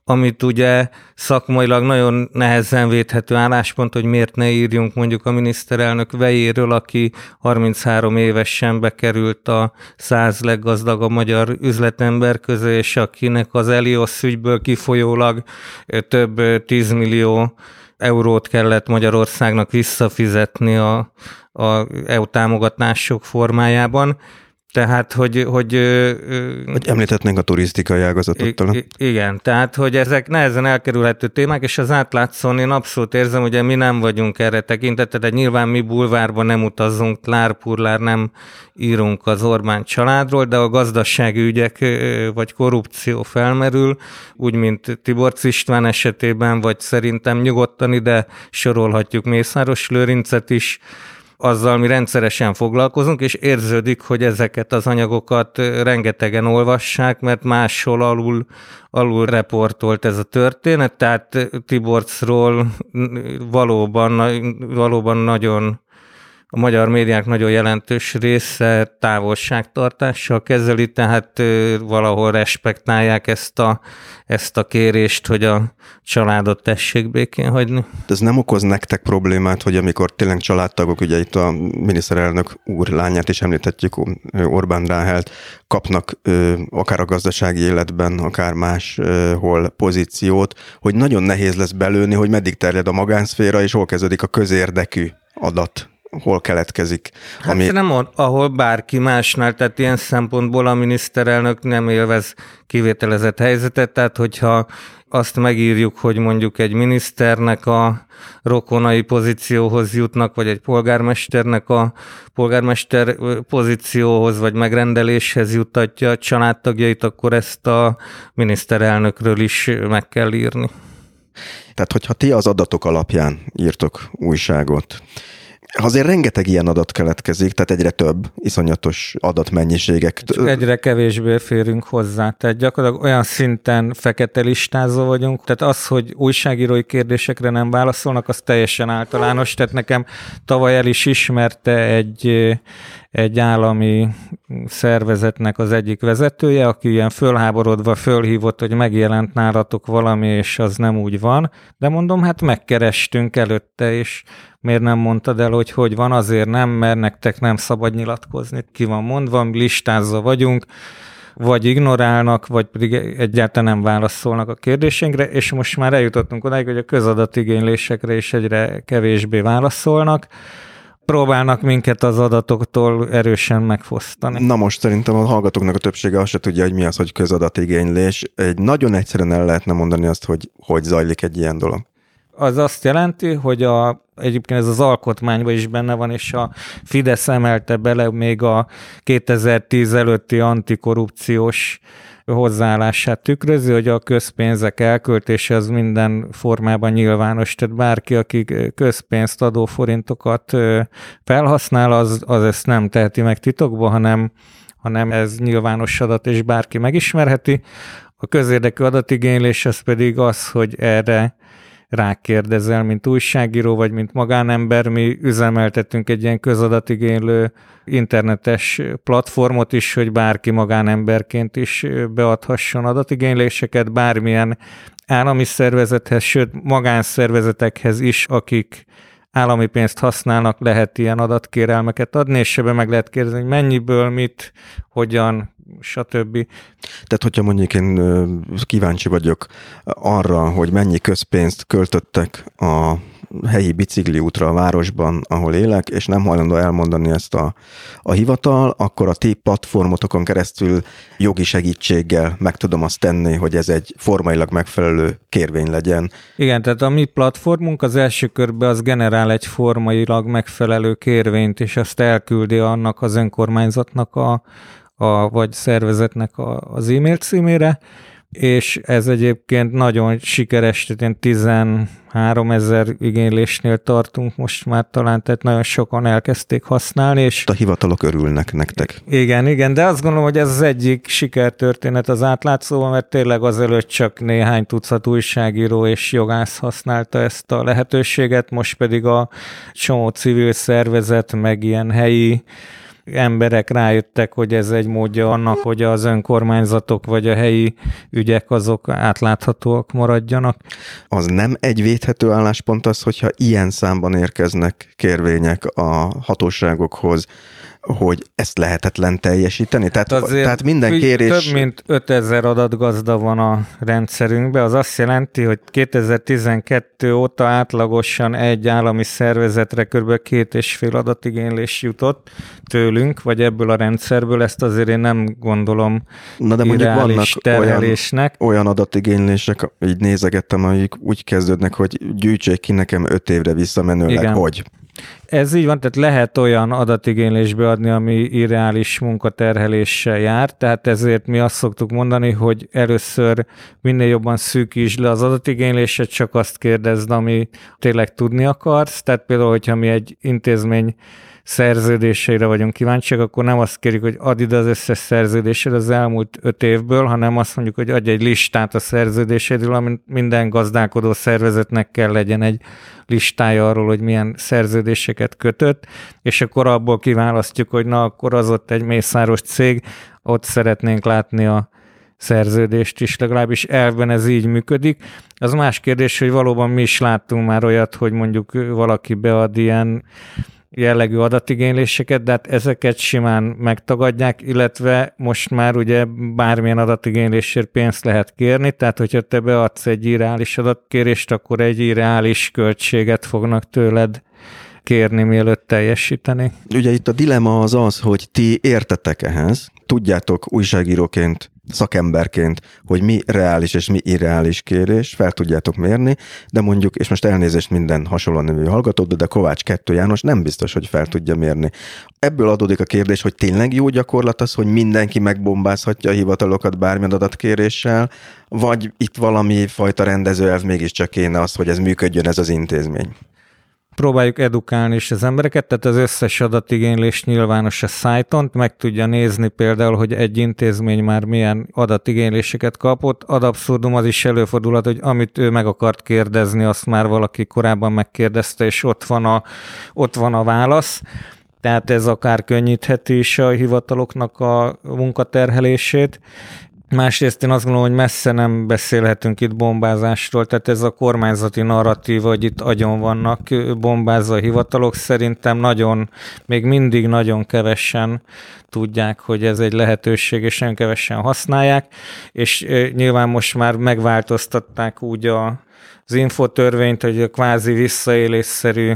amit ugye szakmailag nagyon nehezen védhető álláspont, hogy miért ne írjunk mondjuk a miniszterelnök vejéről, aki 33 évesen bekerült a száz leggazdagabb magyar üzletember közé, és akinek az Elios ügyből kifolyólag több 10 millió eurót kellett Magyarországnak visszafizetni a, a EU támogatások formájában. Tehát, hogy... Hogy, hogy említhetnénk a turisztikai ágazatot talán. Igen, tehát, hogy ezek nehezen elkerülhető témák, és az átlátszón én abszolút érzem, hogy mi nem vagyunk erre tekintettel, de nyilván mi bulvárban nem utazunk, lárpurlár nem írunk az Orbán családról, de a gazdasági ügyek vagy korrupció felmerül, úgy, mint Tibor István esetében, vagy szerintem nyugodtan ide sorolhatjuk Mészáros Lőrincet is, azzal mi rendszeresen foglalkozunk, és érződik, hogy ezeket az anyagokat rengetegen olvassák, mert máshol alul, alul reportolt ez a történet, tehát Tiborcról valóban, valóban nagyon a magyar médiák nagyon jelentős része távolságtartással kezeli, tehát valahol respektálják ezt a, ezt a kérést, hogy a családot tessék békén hagyni. Ez nem okoz nektek problémát, hogy amikor tényleg családtagok, ugye itt a miniszterelnök úr lányát is említhetjük, Orbán Ráhelt, kapnak akár a gazdasági életben, akár máshol pozíciót, hogy nagyon nehéz lesz belőni, hogy meddig terjed a magánszféra, és hol kezdődik a közérdekű adat hol keletkezik. Hát ami... nem ahol bárki másnál, tehát ilyen szempontból a miniszterelnök nem élvez kivételezett helyzetet, tehát hogyha azt megírjuk, hogy mondjuk egy miniszternek a rokonai pozícióhoz jutnak, vagy egy polgármesternek a polgármester pozícióhoz, vagy megrendeléshez juttatja a családtagjait, akkor ezt a miniszterelnökről is meg kell írni. Tehát, hogyha ti az adatok alapján írtok újságot, Azért rengeteg ilyen adat keletkezik, tehát egyre több, iszonyatos adatmennyiségek. Csak egyre kevésbé férünk hozzá. Tehát gyakorlatilag olyan szinten fekete listázó vagyunk, tehát az, hogy újságírói kérdésekre nem válaszolnak, az teljesen általános. Tehát nekem tavaly el is ismerte egy, egy állami szervezetnek az egyik vezetője, aki ilyen fölháborodva fölhívott, hogy megjelent nálatok valami, és az nem úgy van. De mondom, hát megkerestünk előtte, és miért nem mondtad el, hogy hogy van, azért nem, mert nektek nem szabad nyilatkozni. Ki van mondva, listázza vagyunk, vagy ignorálnak, vagy pedig egyáltalán nem válaszolnak a kérdésünkre, és most már eljutottunk odáig, hogy a közadatigénylésekre is egyre kevésbé válaszolnak próbálnak minket az adatoktól erősen megfosztani. Na most szerintem a hallgatóknak a többsége azt se tudja, hogy mi az, hogy közadatigénylés. Egy nagyon egyszerűen el lehetne mondani azt, hogy hogy zajlik egy ilyen dolog az azt jelenti, hogy a, egyébként ez az alkotmányban is benne van, és a Fidesz emelte bele még a 2010 előtti antikorrupciós hozzáállását tükrözi, hogy a közpénzek elköltése az minden formában nyilvános, tehát bárki, aki közpénzt adó forintokat felhasznál, az, az ezt nem teheti meg titokba, hanem, hanem ez nyilvános adat, és bárki megismerheti. A közérdekű adatigénylés az pedig az, hogy erre rákérdezel, mint újságíró, vagy mint magánember, mi üzemeltetünk egy ilyen közadatigénylő internetes platformot is, hogy bárki magánemberként is beadhasson adatigényléseket, bármilyen állami szervezethez, sőt magánszervezetekhez is, akik állami pénzt használnak, lehet ilyen adatkérelmeket adni, és ebben meg lehet kérdezni, hogy mennyiből, mit, hogyan, stb. Tehát, hogyha mondjuk én kíváncsi vagyok arra, hogy mennyi közpénzt költöttek a helyi bicikliútra a városban, ahol élek, és nem hajlandó elmondani ezt a, a hivatal, akkor a ti platformotokon keresztül jogi segítséggel meg tudom azt tenni, hogy ez egy formailag megfelelő kérvény legyen. Igen, tehát a mi platformunk az első körben az generál egy formailag megfelelő kérvényt, és azt elküldi annak az önkormányzatnak a, a, vagy szervezetnek a, az e-mail címére, és ez egyébként nagyon sikeres, tehát 13 ezer igénylésnél tartunk most már talán, tehát nagyon sokan elkezdték használni. És a hivatalok örülnek nektek. Igen, igen, de azt gondolom, hogy ez az egyik sikertörténet az átlátszóban, mert tényleg azelőtt csak néhány tucat újságíró és jogász használta ezt a lehetőséget, most pedig a csomó civil szervezet, meg ilyen helyi emberek rájöttek, hogy ez egy módja annak, hogy az önkormányzatok vagy a helyi ügyek azok átláthatóak maradjanak. Az nem egy védhető álláspont az, hogyha ilyen számban érkeznek kérvények a hatóságokhoz, hogy ezt lehetetlen teljesíteni? Tehát, Azért tehát minden kérés... Több mint 5000 adatgazda van a rendszerünkben, az azt jelenti, hogy 2012 óta átlagosan egy állami szervezetre kb. két és fél adatigénylés jutott tőlünk, vagy ebből a rendszerből, ezt azért én nem gondolom Na de mondjuk vannak terhelésnek. Olyan, olyan adatigénylések, így nézegettem, amik úgy kezdődnek, hogy gyűjtsék ki nekem öt évre visszamenőleg, Igen. hogy ez így van, tehát lehet olyan adatigénylésbe adni, ami irreális munkaterheléssel jár, tehát ezért mi azt szoktuk mondani, hogy először minél jobban szűkítsd le az adatigényléset, csak azt kérdezd, ami tényleg tudni akarsz. Tehát például, hogyha mi egy intézmény szerződéseire vagyunk kíváncsiak, akkor nem azt kérjük, hogy add ide az összes szerződésed az elmúlt öt évből, hanem azt mondjuk, hogy adj egy listát a szerződésedről, amit minden gazdálkodó szervezetnek kell legyen egy listája arról, hogy milyen szerződéseket kötött, és akkor abból kiválasztjuk, hogy na, akkor az ott egy mészáros cég, ott szeretnénk látni a szerződést is, legalábbis elvben ez így működik. Az más kérdés, hogy valóban mi is láttunk már olyat, hogy mondjuk valaki bead ilyen jellegű adatigényléseket, de hát ezeket simán megtagadják, illetve most már ugye bármilyen adatigénylésért pénzt lehet kérni, tehát hogyha te beadsz egy irreális adatkérést, akkor egy irreális költséget fognak tőled kérni, mielőtt teljesíteni. Ugye itt a dilema az az, hogy ti értetek ehhez, tudjátok újságíróként, szakemberként, hogy mi reális és mi irreális kérés, fel tudjátok mérni, de mondjuk, és most elnézést minden hasonló nevű hallgatót, de Kovács 2 János nem biztos, hogy fel tudja mérni. Ebből adódik a kérdés, hogy tényleg jó gyakorlat az, hogy mindenki megbombázhatja a hivatalokat bármilyen adatkéréssel, vagy itt valami fajta rendezőelv mégiscsak kéne az, hogy ez működjön ez az intézmény próbáljuk edukálni is az embereket, tehát az összes adatigénylés nyilvános a szájton, meg tudja nézni például, hogy egy intézmény már milyen adatigényléseket kapott. Ad abszurdum az is előfordulhat, hogy amit ő meg akart kérdezni, azt már valaki korábban megkérdezte, és ott van a, ott van a válasz. Tehát ez akár könnyítheti is a hivataloknak a munkaterhelését, Másrészt én azt gondolom, hogy messze nem beszélhetünk itt bombázásról, tehát ez a kormányzati narratíva, hogy itt agyon vannak bombázva a hivatalok, szerintem nagyon, még mindig nagyon kevesen tudják, hogy ez egy lehetőség, és nagyon kevesen használják, és nyilván most már megváltoztatták úgy a, az infotörvényt, hogy a kvázi visszaélésszerű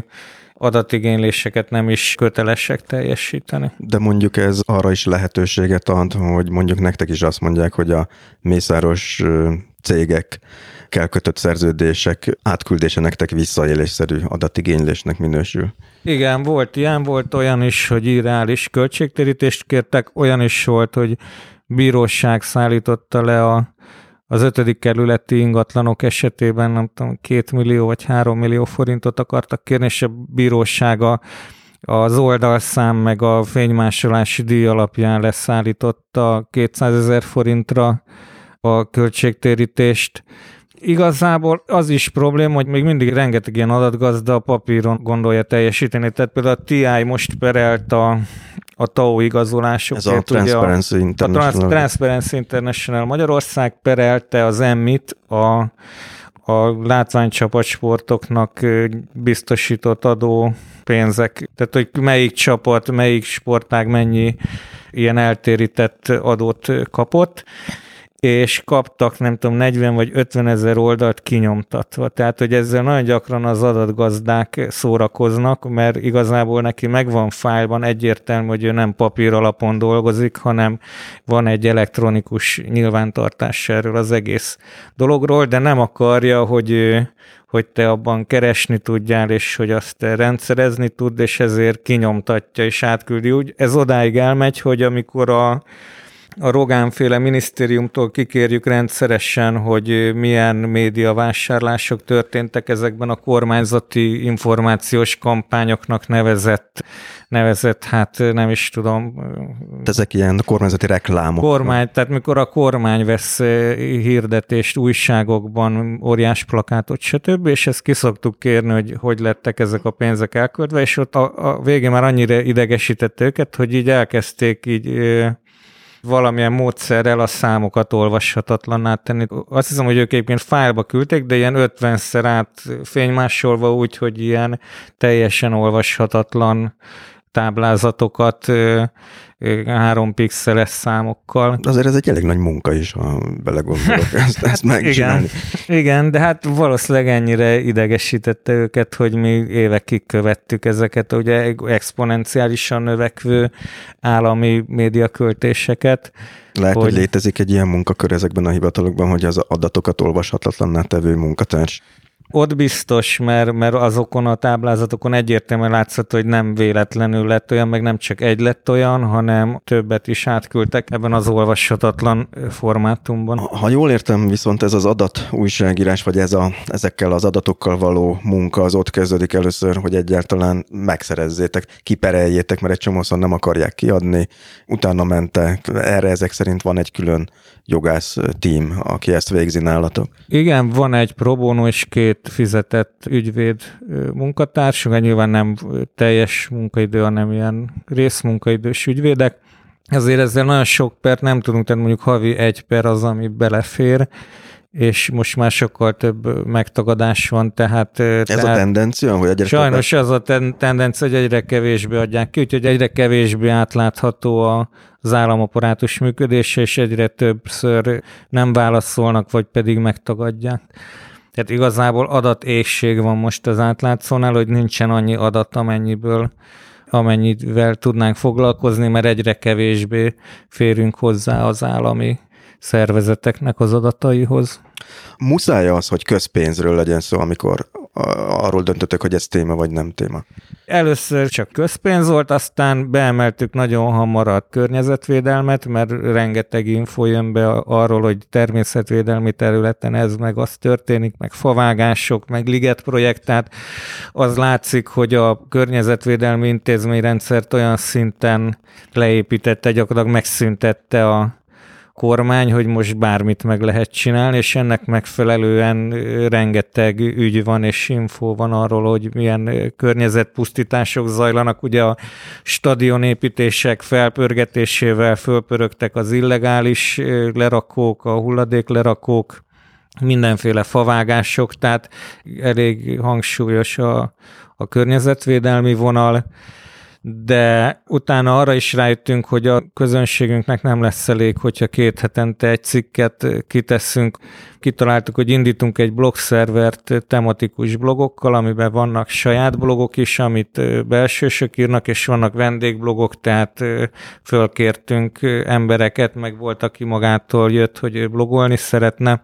adatigényléseket nem is kötelesek teljesíteni. De mondjuk ez arra is lehetőséget ad, hogy mondjuk nektek is azt mondják, hogy a mészáros cégek kell kötött szerződések átküldése nektek visszaélésszerű adatigénylésnek minősül. Igen, volt ilyen, volt olyan is, hogy irreális költségtérítést kértek, olyan is volt, hogy bíróság szállította le a az ötödik kerületi ingatlanok esetében nem tudom, két millió vagy három millió forintot akartak kérni, és a bírósága az oldalszám meg a fénymásolási díj alapján leszállította 200 ezer forintra a költségtérítést. Igazából az is probléma, hogy még mindig rengeteg ilyen adatgazda a papíron gondolja teljesíteni. Tehát például a TI most perelt a, a TAO igazolásokért. Ez a Transparency a, International. A Transparency International Magyarország perelte az EMMIT a, a látványcsapatsportoknak biztosított adó pénzek, tehát hogy melyik csapat, melyik sportág mennyi ilyen eltérített adót kapott, és kaptak nem tudom 40 vagy 50 ezer oldalt kinyomtatva. Tehát, hogy ezzel nagyon gyakran az adatgazdák szórakoznak, mert igazából neki megvan fájlban egyértelmű, hogy ő nem papír alapon dolgozik, hanem van egy elektronikus nyilvántartás erről az egész dologról, de nem akarja, hogy hogy te abban keresni tudjál, és hogy azt rendszerezni tud, és ezért kinyomtatja és átküldi. Úgy ez odáig elmegy, hogy amikor a a Rogánféle minisztériumtól kikérjük rendszeresen, hogy milyen médiavásárlások történtek ezekben a kormányzati információs kampányoknak nevezett, nevezett hát nem is tudom. Ezek ilyen kormányzati reklámok. Kormány, tehát mikor a kormány vesz hirdetést újságokban, óriás plakátot, stb., és ezt kiszoktuk kérni, hogy hogy lettek ezek a pénzek elköltve, és ott a, a végén már annyira idegesítette őket, hogy így elkezdték így valamilyen módszerrel a számokat olvashatatlanná tenni. Azt hiszem, hogy ők egyébként fájlba küldték, de ilyen 50-szer át fénymásolva úgy, hogy ilyen teljesen olvashatatlan táblázatokat három pixeles számokkal. Azért ez egy elég nagy munka is, ha belegondolok ezt, ezt megcsinálni. Igen, igen, de hát valószínűleg ennyire idegesítette őket, hogy mi évekig követtük ezeket, ugye exponenciálisan növekvő állami médiaköltéseket. Lehet, hogy... hogy létezik egy ilyen munkakör ezekben a hivatalokban, hogy az adatokat olvashatatlanná tevő munkatárs. Ott biztos, mert, mert azokon a táblázatokon egyértelműen látszott, hogy nem véletlenül lett olyan, meg nem csak egy lett olyan, hanem többet is átküldtek ebben az olvashatatlan formátumban. Ha jól értem, viszont ez az adat újságírás, vagy ez a, ezekkel az adatokkal való munka az ott kezdődik először, hogy egyáltalán megszerezzétek, kipereljétek, mert egy csomószor nem akarják kiadni, utána mentek, erre ezek szerint van egy külön jogász tím, aki ezt végzi nálatok. Igen, van egy probónó és két fizetett ügyvéd munkatársunk, nyilván nem teljes munkaidő, hanem ilyen részmunkaidős ügyvédek. Ezért ezzel nagyon sok per nem tudunk tenni, mondjuk havi egy per az, ami belefér, és most már sokkal több megtagadás van, tehát... Ez tehát a tendencia, hogy egyre Sajnos az a ten- tendencia, hogy egyre kevésbé adják ki, úgyhogy egyre kevésbé átlátható a, az államaparátus működése, és egyre többször nem válaszolnak, vagy pedig megtagadják. Tehát igazából adatésség van most az átlátszónál, hogy nincsen annyi adat, amennyiből amennyivel tudnánk foglalkozni, mert egyre kevésbé férünk hozzá az állami szervezeteknek az adataihoz. Muszáj az, hogy közpénzről legyen szó, amikor arról döntöttek, hogy ez téma vagy nem téma? Először csak közpénz volt, aztán beemeltük nagyon hamar a környezetvédelmet, mert rengeteg info jön be arról, hogy természetvédelmi területen ez meg az történik, meg favágások, meg liget projekt, tehát az látszik, hogy a környezetvédelmi intézményrendszert olyan szinten leépítette, gyakorlatilag megszüntette a kormány, hogy most bármit meg lehet csinálni, és ennek megfelelően rengeteg ügy van és info van arról, hogy milyen környezetpusztítások zajlanak. Ugye a stadionépítések felpörgetésével fölpörögtek az illegális lerakók, a hulladéklerakók, mindenféle favágások, tehát elég hangsúlyos a, a környezetvédelmi vonal de utána arra is rájöttünk, hogy a közönségünknek nem lesz elég, hogyha két hetente egy cikket kiteszünk. Kitaláltuk, hogy indítunk egy blogszervert tematikus blogokkal, amiben vannak saját blogok is, amit belsősök írnak, és vannak vendégblogok, tehát fölkértünk embereket, meg volt, aki magától jött, hogy blogolni szeretne,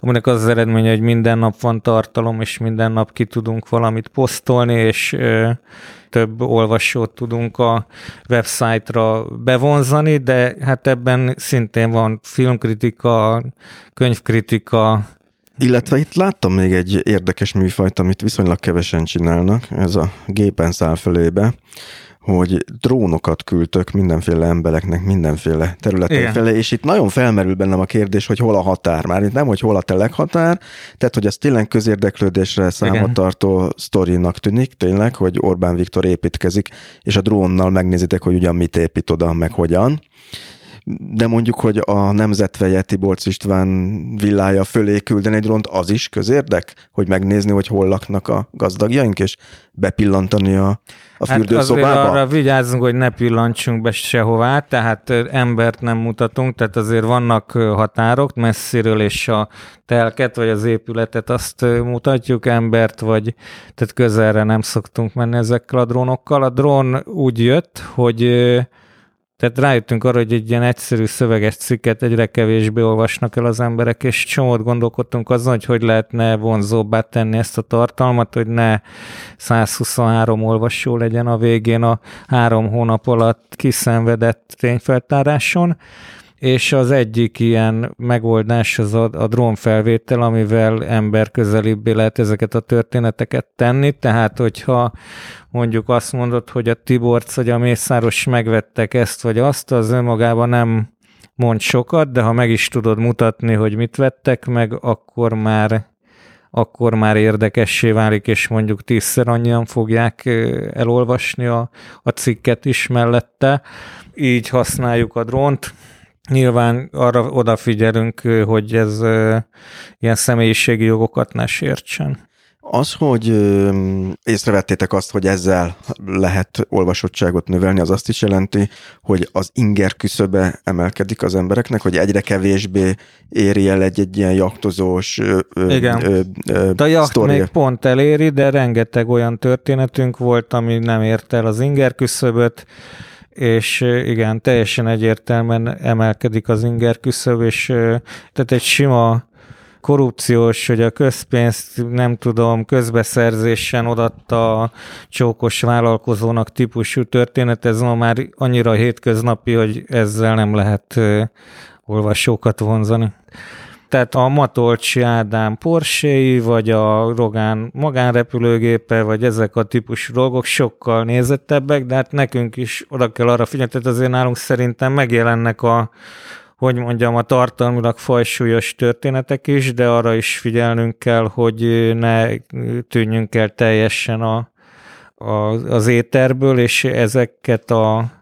aminek az az eredménye, hogy minden nap van tartalom, és minden nap ki tudunk valamit posztolni, és több olvasót tudunk a websájtra bevonzani, de hát ebben szintén van filmkritika, könyvkritika, illetve itt láttam még egy érdekes műfajt, amit viszonylag kevesen csinálnak, ez a gépen száll fölébe, hogy drónokat küldtök mindenféle embereknek mindenféle területen felé, és itt nagyon felmerül bennem a kérdés, hogy hol a határ. Már itt nem, hogy hol a teleghatár, tehát hogy ez tényleg közérdeklődésre számot tartó sztorinak tűnik, tényleg, hogy Orbán Viktor építkezik, és a drónnal megnézitek, hogy ugyan mit épít oda, meg hogyan de mondjuk, hogy a nemzetveje Tiborcs István villája fölé küldeni egy drónt, az is közérdek, hogy megnézni, hogy hol laknak a gazdagjaink, és bepillantani a, a hát fürdőszobába? Hát arra vigyázzunk, hogy ne pillantsunk be sehová, tehát embert nem mutatunk, tehát azért vannak határok messziről, és a telket, vagy az épületet azt mutatjuk, embert, vagy tehát közelre nem szoktunk menni ezekkel a drónokkal. A drón úgy jött, hogy tehát rájöttünk arra, hogy egy ilyen egyszerű szöveges cikket egyre kevésbé olvasnak el az emberek, és csomót gondolkodtunk azon, hogy hogy lehetne vonzóbbá tenni ezt a tartalmat, hogy ne 123 olvasó legyen a végén a három hónap alatt kiszenvedett tényfeltáráson és az egyik ilyen megoldás az a, a drónfelvétel, amivel ember közelibbé lehet ezeket a történeteket tenni, tehát hogyha mondjuk azt mondod, hogy a Tiborc vagy a Mészáros megvettek ezt vagy azt, az önmagában nem mond sokat, de ha meg is tudod mutatni, hogy mit vettek meg, akkor már akkor már érdekessé válik, és mondjuk tízszer annyian fogják elolvasni a, a cikket is mellette. Így használjuk a drónt. Nyilván arra odafigyelünk, hogy ez ilyen személyiségi jogokat ne sértsen. Az, hogy észrevettétek azt, hogy ezzel lehet olvasottságot növelni, az azt is jelenti, hogy az inger küszöbe emelkedik az embereknek, hogy egyre kevésbé éri el egy-egy ilyen jaktozós Igen. Ö, ö, de a jakt sztoria. még pont eléri, de rengeteg olyan történetünk volt, ami nem ért el az inger küszöböt, és igen, teljesen egyértelműen emelkedik az inger küszöb, és tehát egy sima korrupciós, hogy a közpénzt nem tudom, közbeszerzésen odatta a csókos vállalkozónak típusú történet, ez ma már annyira hétköznapi, hogy ezzel nem lehet olvasókat vonzani tehát a Matolcsi Ádám porsche vagy a Rogán magánrepülőgépe, vagy ezek a típusú dolgok sokkal nézettebbek, de hát nekünk is oda kell arra figyelni, tehát azért nálunk szerintem megjelennek a hogy mondjam, a tartalmilag fajsúlyos történetek is, de arra is figyelnünk kell, hogy ne tűnjünk el teljesen a, a, az éterből, és ezeket a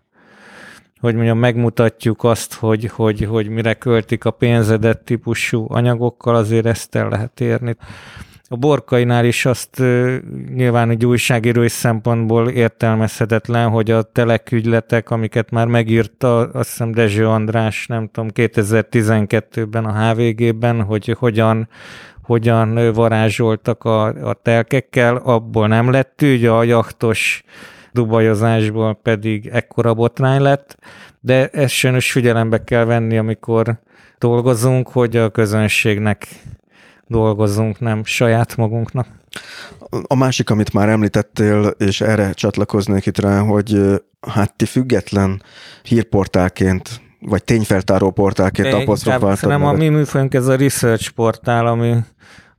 hogy mondjam, megmutatjuk azt, hogy, hogy, hogy mire költik a pénzedet típusú anyagokkal, azért ezt el lehet érni. a borkainál is azt nyilván egy újságírói szempontból értelmezhetetlen, hogy a telekügyletek, amiket már megírta, azt hiszem Dezső András, nem tudom, 2012-ben a HVG-ben, hogy hogyan hogyan varázsoltak a, a telkekkel, abból nem lett ügy, a jachtos dubajozásból pedig ekkora botrány lett, de ezt sajnos figyelembe kell venni, amikor dolgozunk, hogy a közönségnek dolgozunk, nem saját magunknak. A másik, amit már említettél, és erre csatlakoznék itt rá, hogy hát ti független hírportálként vagy tényfeltáró portálként apostrofáltad. Nem, a mi műfajunk ez a research portál, ami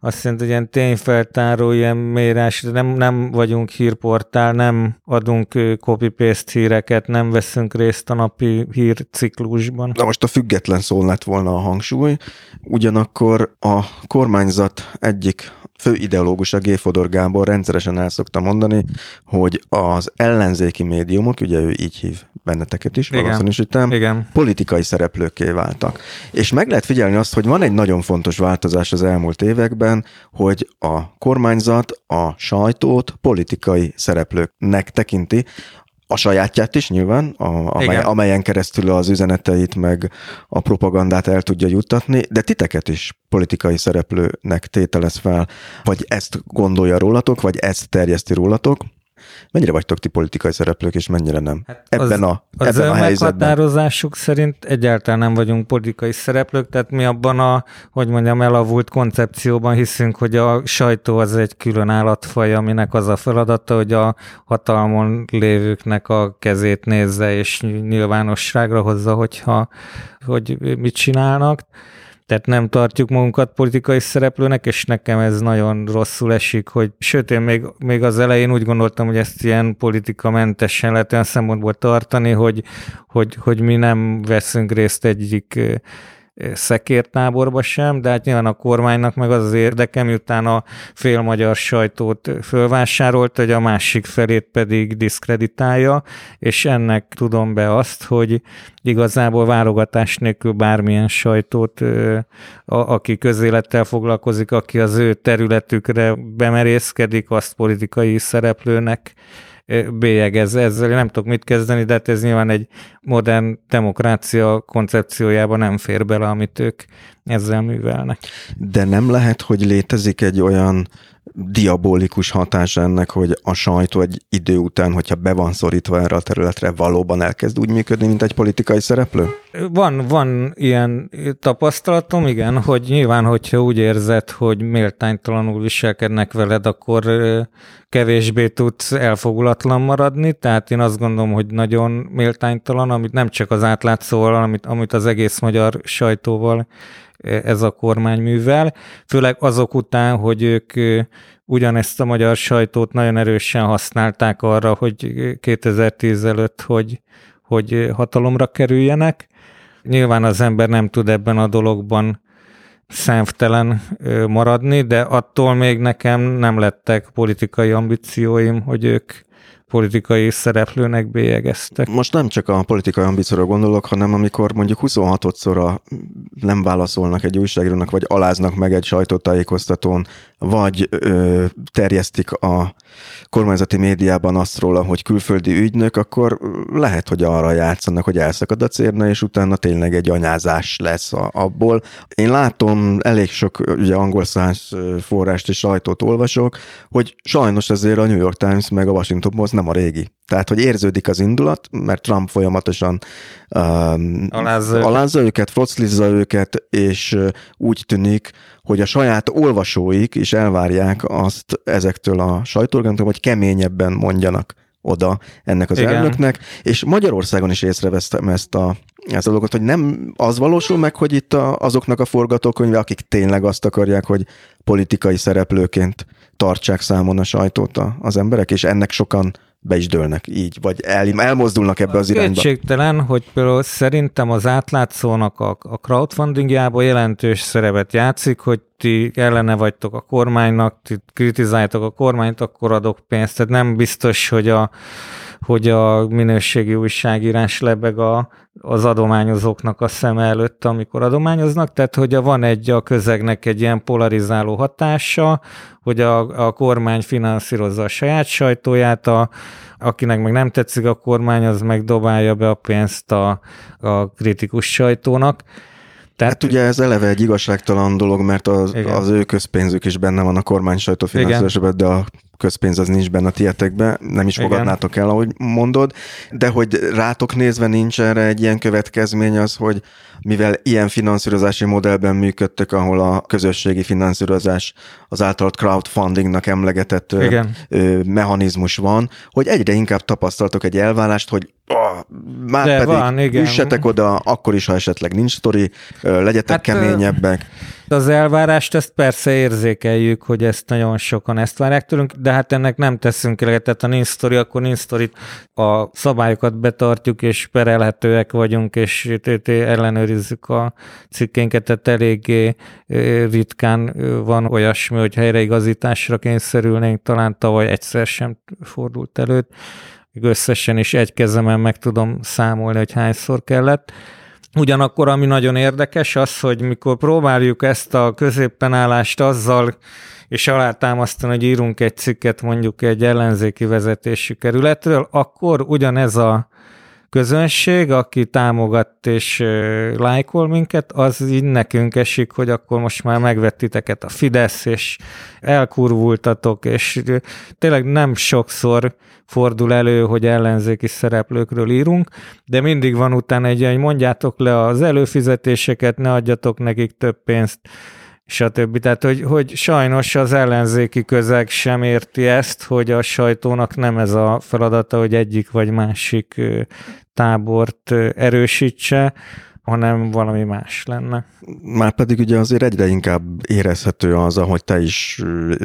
azt jelenti, hogy ilyen tényfeltáró, ilyen mérás, nem, nem vagyunk hírportál, nem adunk copy-paste híreket, nem veszünk részt a napi hírciklusban. Na most a független szó lett volna a hangsúly, ugyanakkor a kormányzat egyik fő ideológus, a G. Fodor Gábor rendszeresen el szokta mondani, hogy az ellenzéki médiumok, ugye ő így hív benneteket is, Igen. valószínűsítem, Igen. politikai szereplőké váltak. És meg lehet figyelni azt, hogy van egy nagyon fontos változás az elmúlt években, hogy a kormányzat a sajtót politikai szereplőknek tekinti, a sajátját is nyilván, a, amely, amelyen keresztül az üzeneteit meg a propagandát el tudja juttatni, de titeket is politikai szereplőnek tételez fel, vagy ezt gondolja rólatok, vagy ezt terjeszti rólatok. Mennyire vagytok ti politikai szereplők, és mennyire nem? Hát ebben az, a, az ebben a helyzetben. meghatározásuk szerint egyáltalán nem vagyunk politikai szereplők, tehát mi abban a, hogy mondjam, elavult koncepcióban hiszünk, hogy a sajtó az egy külön állatfaj, aminek az a feladata, hogy a hatalmon lévőknek a kezét nézze, és nyilvánosságra hozza, hogyha, hogy mit csinálnak tehát nem tartjuk magunkat politikai szereplőnek, és nekem ez nagyon rosszul esik, hogy sőt, én még, még az elején úgy gondoltam, hogy ezt ilyen politikamentesen lehet olyan szempontból tartani, hogy, hogy, hogy mi nem veszünk részt egyik szekértáborba sem, de hát nyilván a kormánynak meg az az érdeke, miután a fél magyar sajtót fölvásárolt, hogy a másik felét pedig diszkreditálja, és ennek tudom be azt, hogy igazából válogatás nélkül bármilyen sajtót, aki közélettel foglalkozik, aki az ő területükre bemerészkedik, azt politikai szereplőnek bélyegez ezzel. Én nem tudok mit kezdeni, de hát ez nyilván egy modern demokrácia koncepciójába nem fér bele, amit ők ezzel művelnek. De nem lehet, hogy létezik egy olyan diabolikus hatás ennek, hogy a sajtó egy idő után, hogyha be van szorítva erre a területre, valóban elkezd úgy működni, mint egy politikai szereplő? Van, van ilyen tapasztalatom, igen, hogy nyilván, hogyha úgy érzed, hogy méltánytalanul viselkednek veled, akkor kevésbé tudsz elfogulatlan maradni, tehát én azt gondolom, hogy nagyon méltánytalan, amit nem csak az átlátszóval, amit, amit az egész magyar sajtóval ez a kormány művel, főleg azok után, hogy ők ugyanezt a magyar sajtót nagyon erősen használták arra, hogy 2010 előtt, hogy, hogy hatalomra kerüljenek. Nyilván az ember nem tud ebben a dologban szemtelen maradni, de attól még nekem nem lettek politikai ambícióim, hogy ők politikai szereplőnek bélyegeztek. Most nem csak a politikai ambícióra gondolok, hanem amikor mondjuk 26-szor nem válaszolnak egy újságírónak, vagy aláznak meg egy sajtótájékoztatón, vagy ö, terjesztik a kormányzati médiában azt róla, hogy külföldi ügynök, akkor lehet, hogy arra játszanak, hogy elszakad a cérna, és utána tényleg egy anyázás lesz abból. Én látom, elég sok ugye angol száz forrást és sajtót olvasok, hogy sajnos ezért a New York Times meg a Washington Post nem a régi. Tehát, hogy érződik az indulat, mert Trump folyamatosan um, alázza, alázza őket, froclizza őket, és úgy tűnik, hogy a saját olvasóik is elvárják azt ezektől a sajtóorganoktól, hogy keményebben mondjanak oda ennek az Igen. elnöknek, és Magyarországon is észrevesztem ezt a, ezt a dolgot, hogy nem az valósul meg, hogy itt a, azoknak a forgatókönyve, akik tényleg azt akarják, hogy politikai szereplőként tartsák számon a sajtót az emberek, és ennek sokan be is dőlnek így, vagy el, elmozdulnak ebbe az irányba. Kétségtelen, hogy például szerintem az átlátszónak a, a crowdfundingjában jelentős szerepet játszik, hogy ti ellene vagytok a kormánynak, ti kritizáljátok a kormányt, akkor adok pénzt. Tehát nem biztos, hogy a hogy a minőségi újságírás lebeg a, az adományozóknak a szeme előtt, amikor adományoznak, tehát hogy van egy a közegnek egy ilyen polarizáló hatása, hogy a, a kormány finanszírozza a saját sajtóját, a, akinek meg nem tetszik a kormány, az meg dobálja be a pénzt a, a kritikus sajtónak. Tehát, hát ugye ez eleve egy igazságtalan dolog, mert az, az ő közpénzük is benne van a kormány sajtófinanszírozásban, de a közpénz az nincs benne a tietekbe, nem is fogadnátok el, ahogy mondod, de hogy rátok nézve nincs erre egy ilyen következmény az, hogy mivel ilyen finanszírozási modellben működtek, ahol a közösségi finanszírozás az általad crowdfundingnak emlegetett Igen. mechanizmus van, hogy egyre inkább tapasztaltok egy elválást, hogy oh, már De pedig van, igen. üssetek oda, akkor is, ha esetleg nincs sztori, legyetek hát, keményebbek. Az elvárást ezt persze érzékeljük, hogy ezt nagyon sokan ezt várják tőlünk, de hát ennek nem teszünk eleget, tehát a nincs sztori, akkor nincs sztori, a szabályokat betartjuk, és perelhetőek vagyunk, és ellenőrizzük a cikkénket, tehát eléggé ritkán van olyasmi, hogy helyreigazításra kényszerülnénk, talán tavaly egyszer sem fordult előtt, összesen is egy kezemen meg tudom számolni, hogy hányszor kellett. Ugyanakkor, ami nagyon érdekes, az, hogy mikor próbáljuk ezt a középpenállást azzal és alátámasztani, hogy írunk egy cikket mondjuk egy ellenzéki vezetésű kerületről, akkor ugyanez a közönség, aki támogat és lájkol minket, az így nekünk esik, hogy akkor most már megvettiteket a Fidesz, és elkurvultatok, és tényleg nem sokszor fordul elő, hogy ellenzéki szereplőkről írunk, de mindig van utána egy, hogy mondjátok le az előfizetéseket, ne adjatok nekik több pénzt, stb. Tehát, hogy, hogy sajnos az ellenzéki közeg sem érti ezt, hogy a sajtónak nem ez a feladata, hogy egyik vagy másik tábort erősítse, hanem valami más lenne. Már pedig ugye azért egyre inkább érezhető az, ahogy te is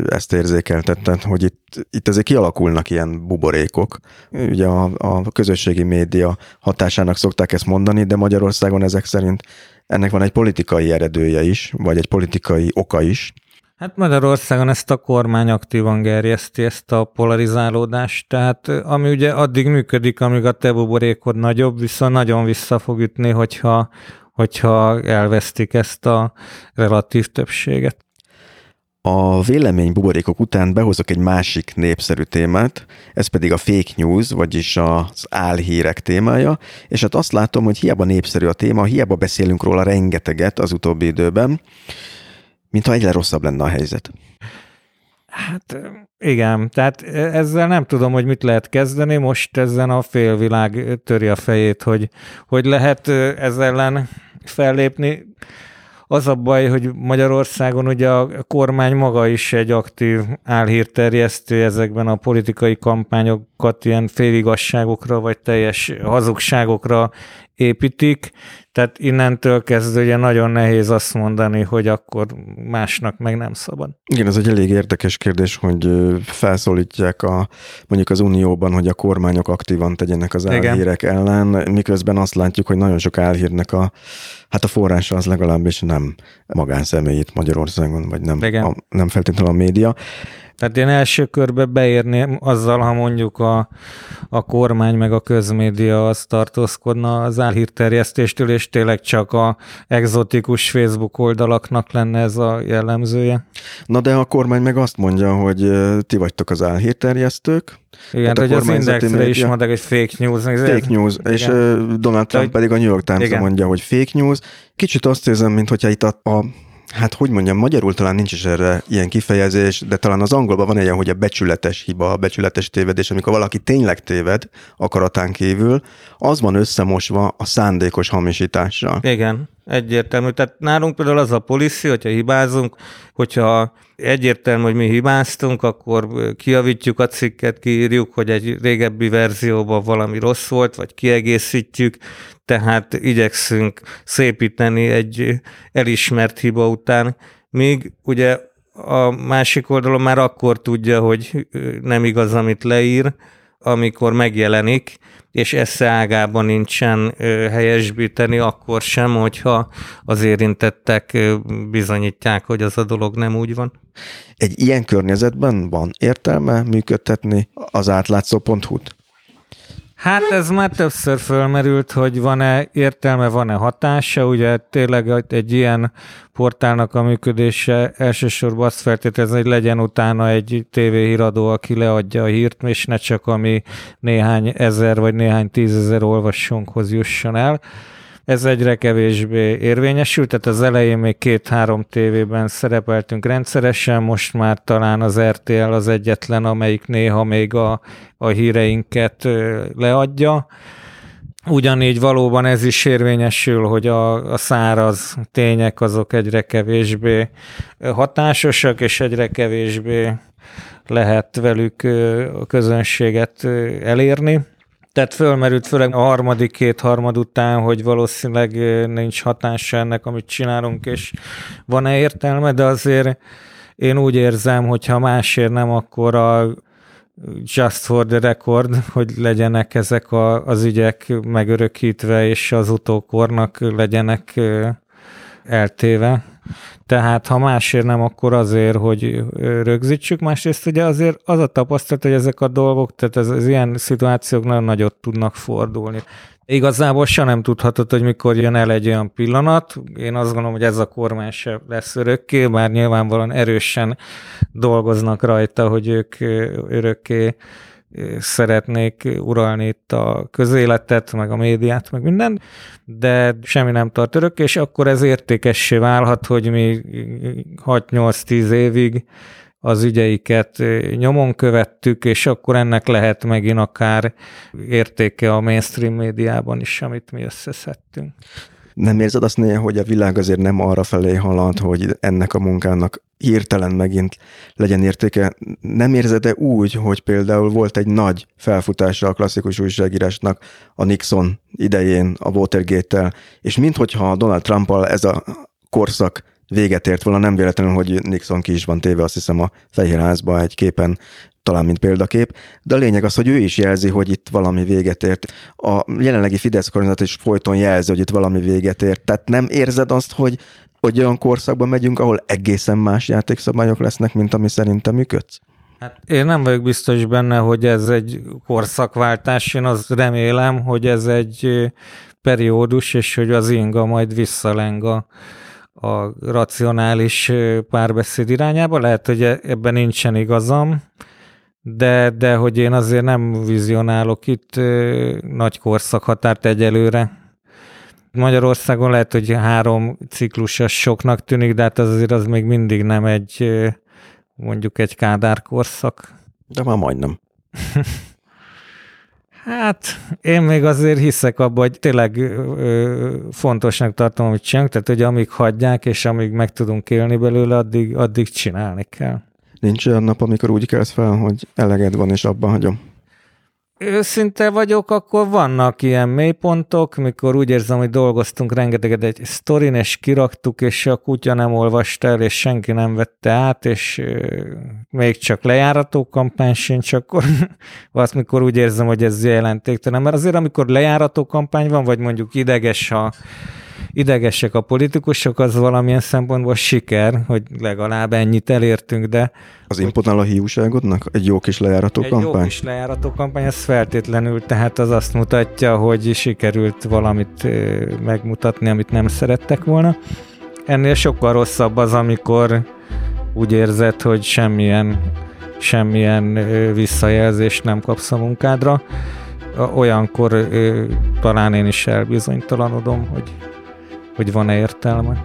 ezt érzékeltetted, hogy itt, itt azért kialakulnak ilyen buborékok. Ugye a, a közösségi média hatásának szokták ezt mondani, de Magyarországon ezek szerint ennek van egy politikai eredője is, vagy egy politikai oka is. Hát Magyarországon ezt a kormány aktívan gerjeszti, ezt a polarizálódást, tehát ami ugye addig működik, amíg a te buborékod nagyobb, viszont nagyon vissza fog ütni, hogyha, hogyha elvesztik ezt a relatív többséget. A vélemény buborékok után behozok egy másik népszerű témát, ez pedig a fake news, vagyis az álhírek témája, és hát azt látom, hogy hiába népszerű a téma, hiába beszélünk róla rengeteget az utóbbi időben, mintha egyre rosszabb lenne a helyzet. Hát igen, tehát ezzel nem tudom, hogy mit lehet kezdeni, most ezen a félvilág töri a fejét, hogy, hogy lehet ezzel ellen fellépni. Az a baj, hogy Magyarországon ugye a kormány maga is egy aktív álhírterjesztő ezekben a politikai kampányokat ilyen féligasságokra vagy teljes hazugságokra építik, tehát innentől kezdve ugye nagyon nehéz azt mondani, hogy akkor másnak meg nem szabad. Igen, ez egy elég érdekes kérdés, hogy felszólítják a, mondjuk az Unióban, hogy a kormányok aktívan tegyenek az álhírek Igen. ellen, miközben azt látjuk, hogy nagyon sok álhírnek a, hát a forrása az legalábbis nem magánszemélyét Magyarországon, vagy nem, a, nem feltétlenül a média. Tehát én első körbe beérném azzal, ha mondjuk a, a kormány meg a közmédia az tartózkodna az álhírterjesztéstől, és tényleg csak a exotikus Facebook oldalaknak lenne ez a jellemzője. Na de a kormány meg azt mondja, hogy ti vagytok az álhírterjesztők. Igen, hát hogy az Indexre média, is mondták, hogy fake news. Fake news, igen. és Donald Trump pedig a New York Times mondja, hogy fake news. Kicsit azt érzem, mintha itt a, a Hát hogy mondjam, magyarul talán nincs is erre ilyen kifejezés, de talán az angolban van ilyen, hogy a becsületes hiba, a becsületes tévedés, amikor valaki tényleg téved akaratán kívül, az van összemosva a szándékos hamisítással. Igen, egyértelmű. Tehát nálunk például az a policy, hogyha hibázunk, hogyha egyértelmű, hogy mi hibáztunk, akkor kiavítjuk a cikket, kiírjuk, hogy egy régebbi verzióban valami rossz volt, vagy kiegészítjük, tehát igyekszünk szépíteni egy elismert hiba után, míg ugye a másik oldalon már akkor tudja, hogy nem igaz, amit leír, amikor megjelenik, és esze ágában nincsen helyesbíteni, akkor sem, hogyha az érintettek bizonyítják, hogy az a dolog nem úgy van. Egy ilyen környezetben van értelme működtetni az átlátszó.hu-t? Hát ez már többször fölmerült, hogy van-e értelme, van-e hatása. Ugye tényleg egy ilyen portálnak a működése elsősorban azt feltételez, hogy legyen utána egy tévéhíradó, aki leadja a hírt, és ne csak ami néhány ezer vagy néhány tízezer olvasónkhoz jusson el ez egyre kevésbé érvényesült, tehát az elején még két-három tévében szerepeltünk rendszeresen, most már talán az RTL az egyetlen, amelyik néha még a, a híreinket leadja. Ugyanígy valóban ez is érvényesül, hogy a, a száraz tények azok egyre kevésbé hatásosak, és egyre kevésbé lehet velük a közönséget elérni. Tehát fölmerült főleg a harmadik két harmad után, hogy valószínűleg nincs hatása ennek, amit csinálunk, és van-e értelme, de azért én úgy érzem, hogy ha másért nem, akkor a just for the record, hogy legyenek ezek a, az ügyek megörökítve, és az utókornak legyenek eltéve. Tehát ha másért nem, akkor azért, hogy rögzítsük. Másrészt ugye azért az a tapasztalat, hogy ezek a dolgok, tehát ez, az ilyen szituációk nagyon nagyot tudnak fordulni. Igazából se nem tudhatod, hogy mikor jön el egy olyan pillanat. Én azt gondolom, hogy ez a kormány se lesz örökké, bár nyilvánvalóan erősen dolgoznak rajta, hogy ők örökké szeretnék uralni itt a közéletet, meg a médiát, meg minden, de semmi nem tart örök, és akkor ez értékessé válhat, hogy mi 6-8-10 évig az ügyeiket nyomon követtük, és akkor ennek lehet megint akár értéke a mainstream médiában is, amit mi összeszedtünk. Nem érzed azt néha, hogy a világ azért nem arra felé halad, hogy ennek a munkának hirtelen megint legyen értéke. Nem érzed-e úgy, hogy például volt egy nagy felfutása a klasszikus újságírásnak a Nixon idején, a Watergate-tel, és minthogyha Donald Trumpal ez a korszak véget ért volna, nem véletlenül, hogy Nixon ki is van téve, azt hiszem a Fehérházba egy képen talán mint példakép, de a lényeg az, hogy ő is jelzi, hogy itt valami véget ért. A jelenlegi Fidesz kormányzat is folyton jelzi, hogy itt valami véget ért. Tehát nem érzed azt, hogy, hogy olyan korszakban megyünk, ahol egészen más játékszabályok lesznek, mint ami szerintem működsz? Hát én nem vagyok biztos benne, hogy ez egy korszakváltás, én azt remélem, hogy ez egy periódus, és hogy az inga majd visszaleng a, a racionális párbeszéd irányába. Lehet, hogy e, ebben nincsen igazam, de, de hogy én azért nem vizionálok itt nagy korszakhatárt egyelőre. Magyarországon lehet, hogy három ciklusos soknak tűnik, de hát az azért az még mindig nem egy mondjuk egy Kádár korszak. De már majdnem. hát én még azért hiszek abban, hogy tényleg ö, fontosnak tartom, amit csinálunk, tehát hogy amíg hagyják, és amíg meg tudunk élni belőle, addig, addig csinálni kell. Nincs olyan nap, amikor úgy kelsz fel, hogy eleged van, és abban hagyom. Őszinte vagyok, akkor vannak ilyen mélypontok, mikor úgy érzem, hogy dolgoztunk rengeteget egy sztorin, és kiraktuk, és a kutya nem olvasta el, és senki nem vette át, és még csak lejárató kampány sincs, akkor azt mikor úgy érzem, hogy ez jelentéktelen. Mert azért, amikor lejárató kampány van, vagy mondjuk ideges a idegesek a politikusok, az valamilyen szempontból siker, hogy legalább ennyit elértünk, de... Az imponál a hiúságodnak? Egy jó kis lejárató egy kampány? Egy jó kis lejárató kampány, ez feltétlenül, tehát az azt mutatja, hogy sikerült valamit megmutatni, amit nem szerettek volna. Ennél sokkal rosszabb az, amikor úgy érzed, hogy semmilyen, semmilyen visszajelzést nem kapsz a munkádra. Olyankor talán én is elbizonytalanodom, hogy hogy van-e értelme.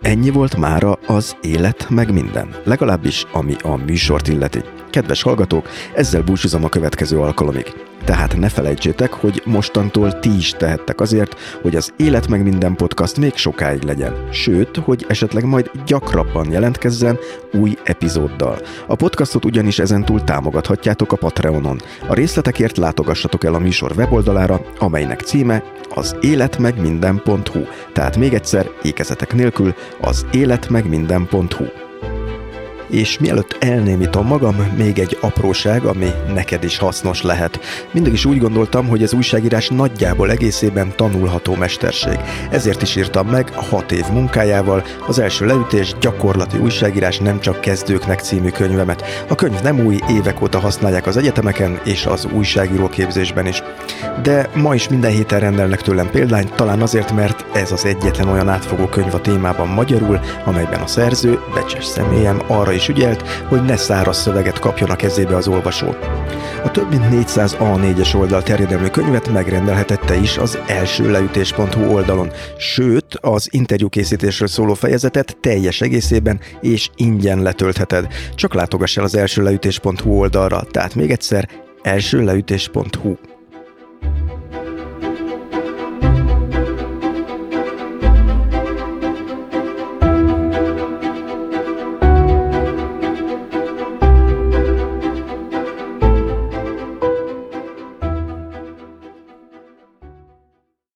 Ennyi volt mára az élet meg minden, legalábbis ami a műsort illeti. Kedves hallgatók, ezzel búcsúzom a következő alkalomig. Tehát ne felejtsétek, hogy mostantól ti is tehettek azért, hogy az Élet meg minden podcast még sokáig legyen. Sőt, hogy esetleg majd gyakrabban jelentkezzen új epizóddal. A podcastot ugyanis ezentúl támogathatjátok a Patreonon. A részletekért látogassatok el a műsor weboldalára, amelynek címe az életmegminden.hu. Tehát még egyszer, ékezetek nélkül, az életmegminden.hu. És mielőtt elnémítom magam, még egy apróság, ami neked is hasznos lehet. Mindig is úgy gondoltam, hogy az újságírás nagyjából egészében tanulható mesterség. Ezért is írtam meg a hat év munkájával az első leütés gyakorlati újságírás nem csak kezdőknek című könyvemet. A könyv nem új, évek óta használják az egyetemeken és az újságíró képzésben is. De ma is minden héten rendelnek tőlem példányt, talán azért, mert ez az egyetlen olyan átfogó könyv a témában magyarul, amelyben a szerző, becses személyem arra is ügyelt, hogy ne száraz szöveget kapjon a kezébe az olvasó. A több mint 400 A4-es oldal terjedelmű könyvet megrendelhetette is az első leütés.hu oldalon, sőt, az interjúkészítésről szóló fejezetet teljes egészében és ingyen letöltheted. Csak látogass el az első leütés.hu oldalra, tehát még egyszer elsőleütés.hu.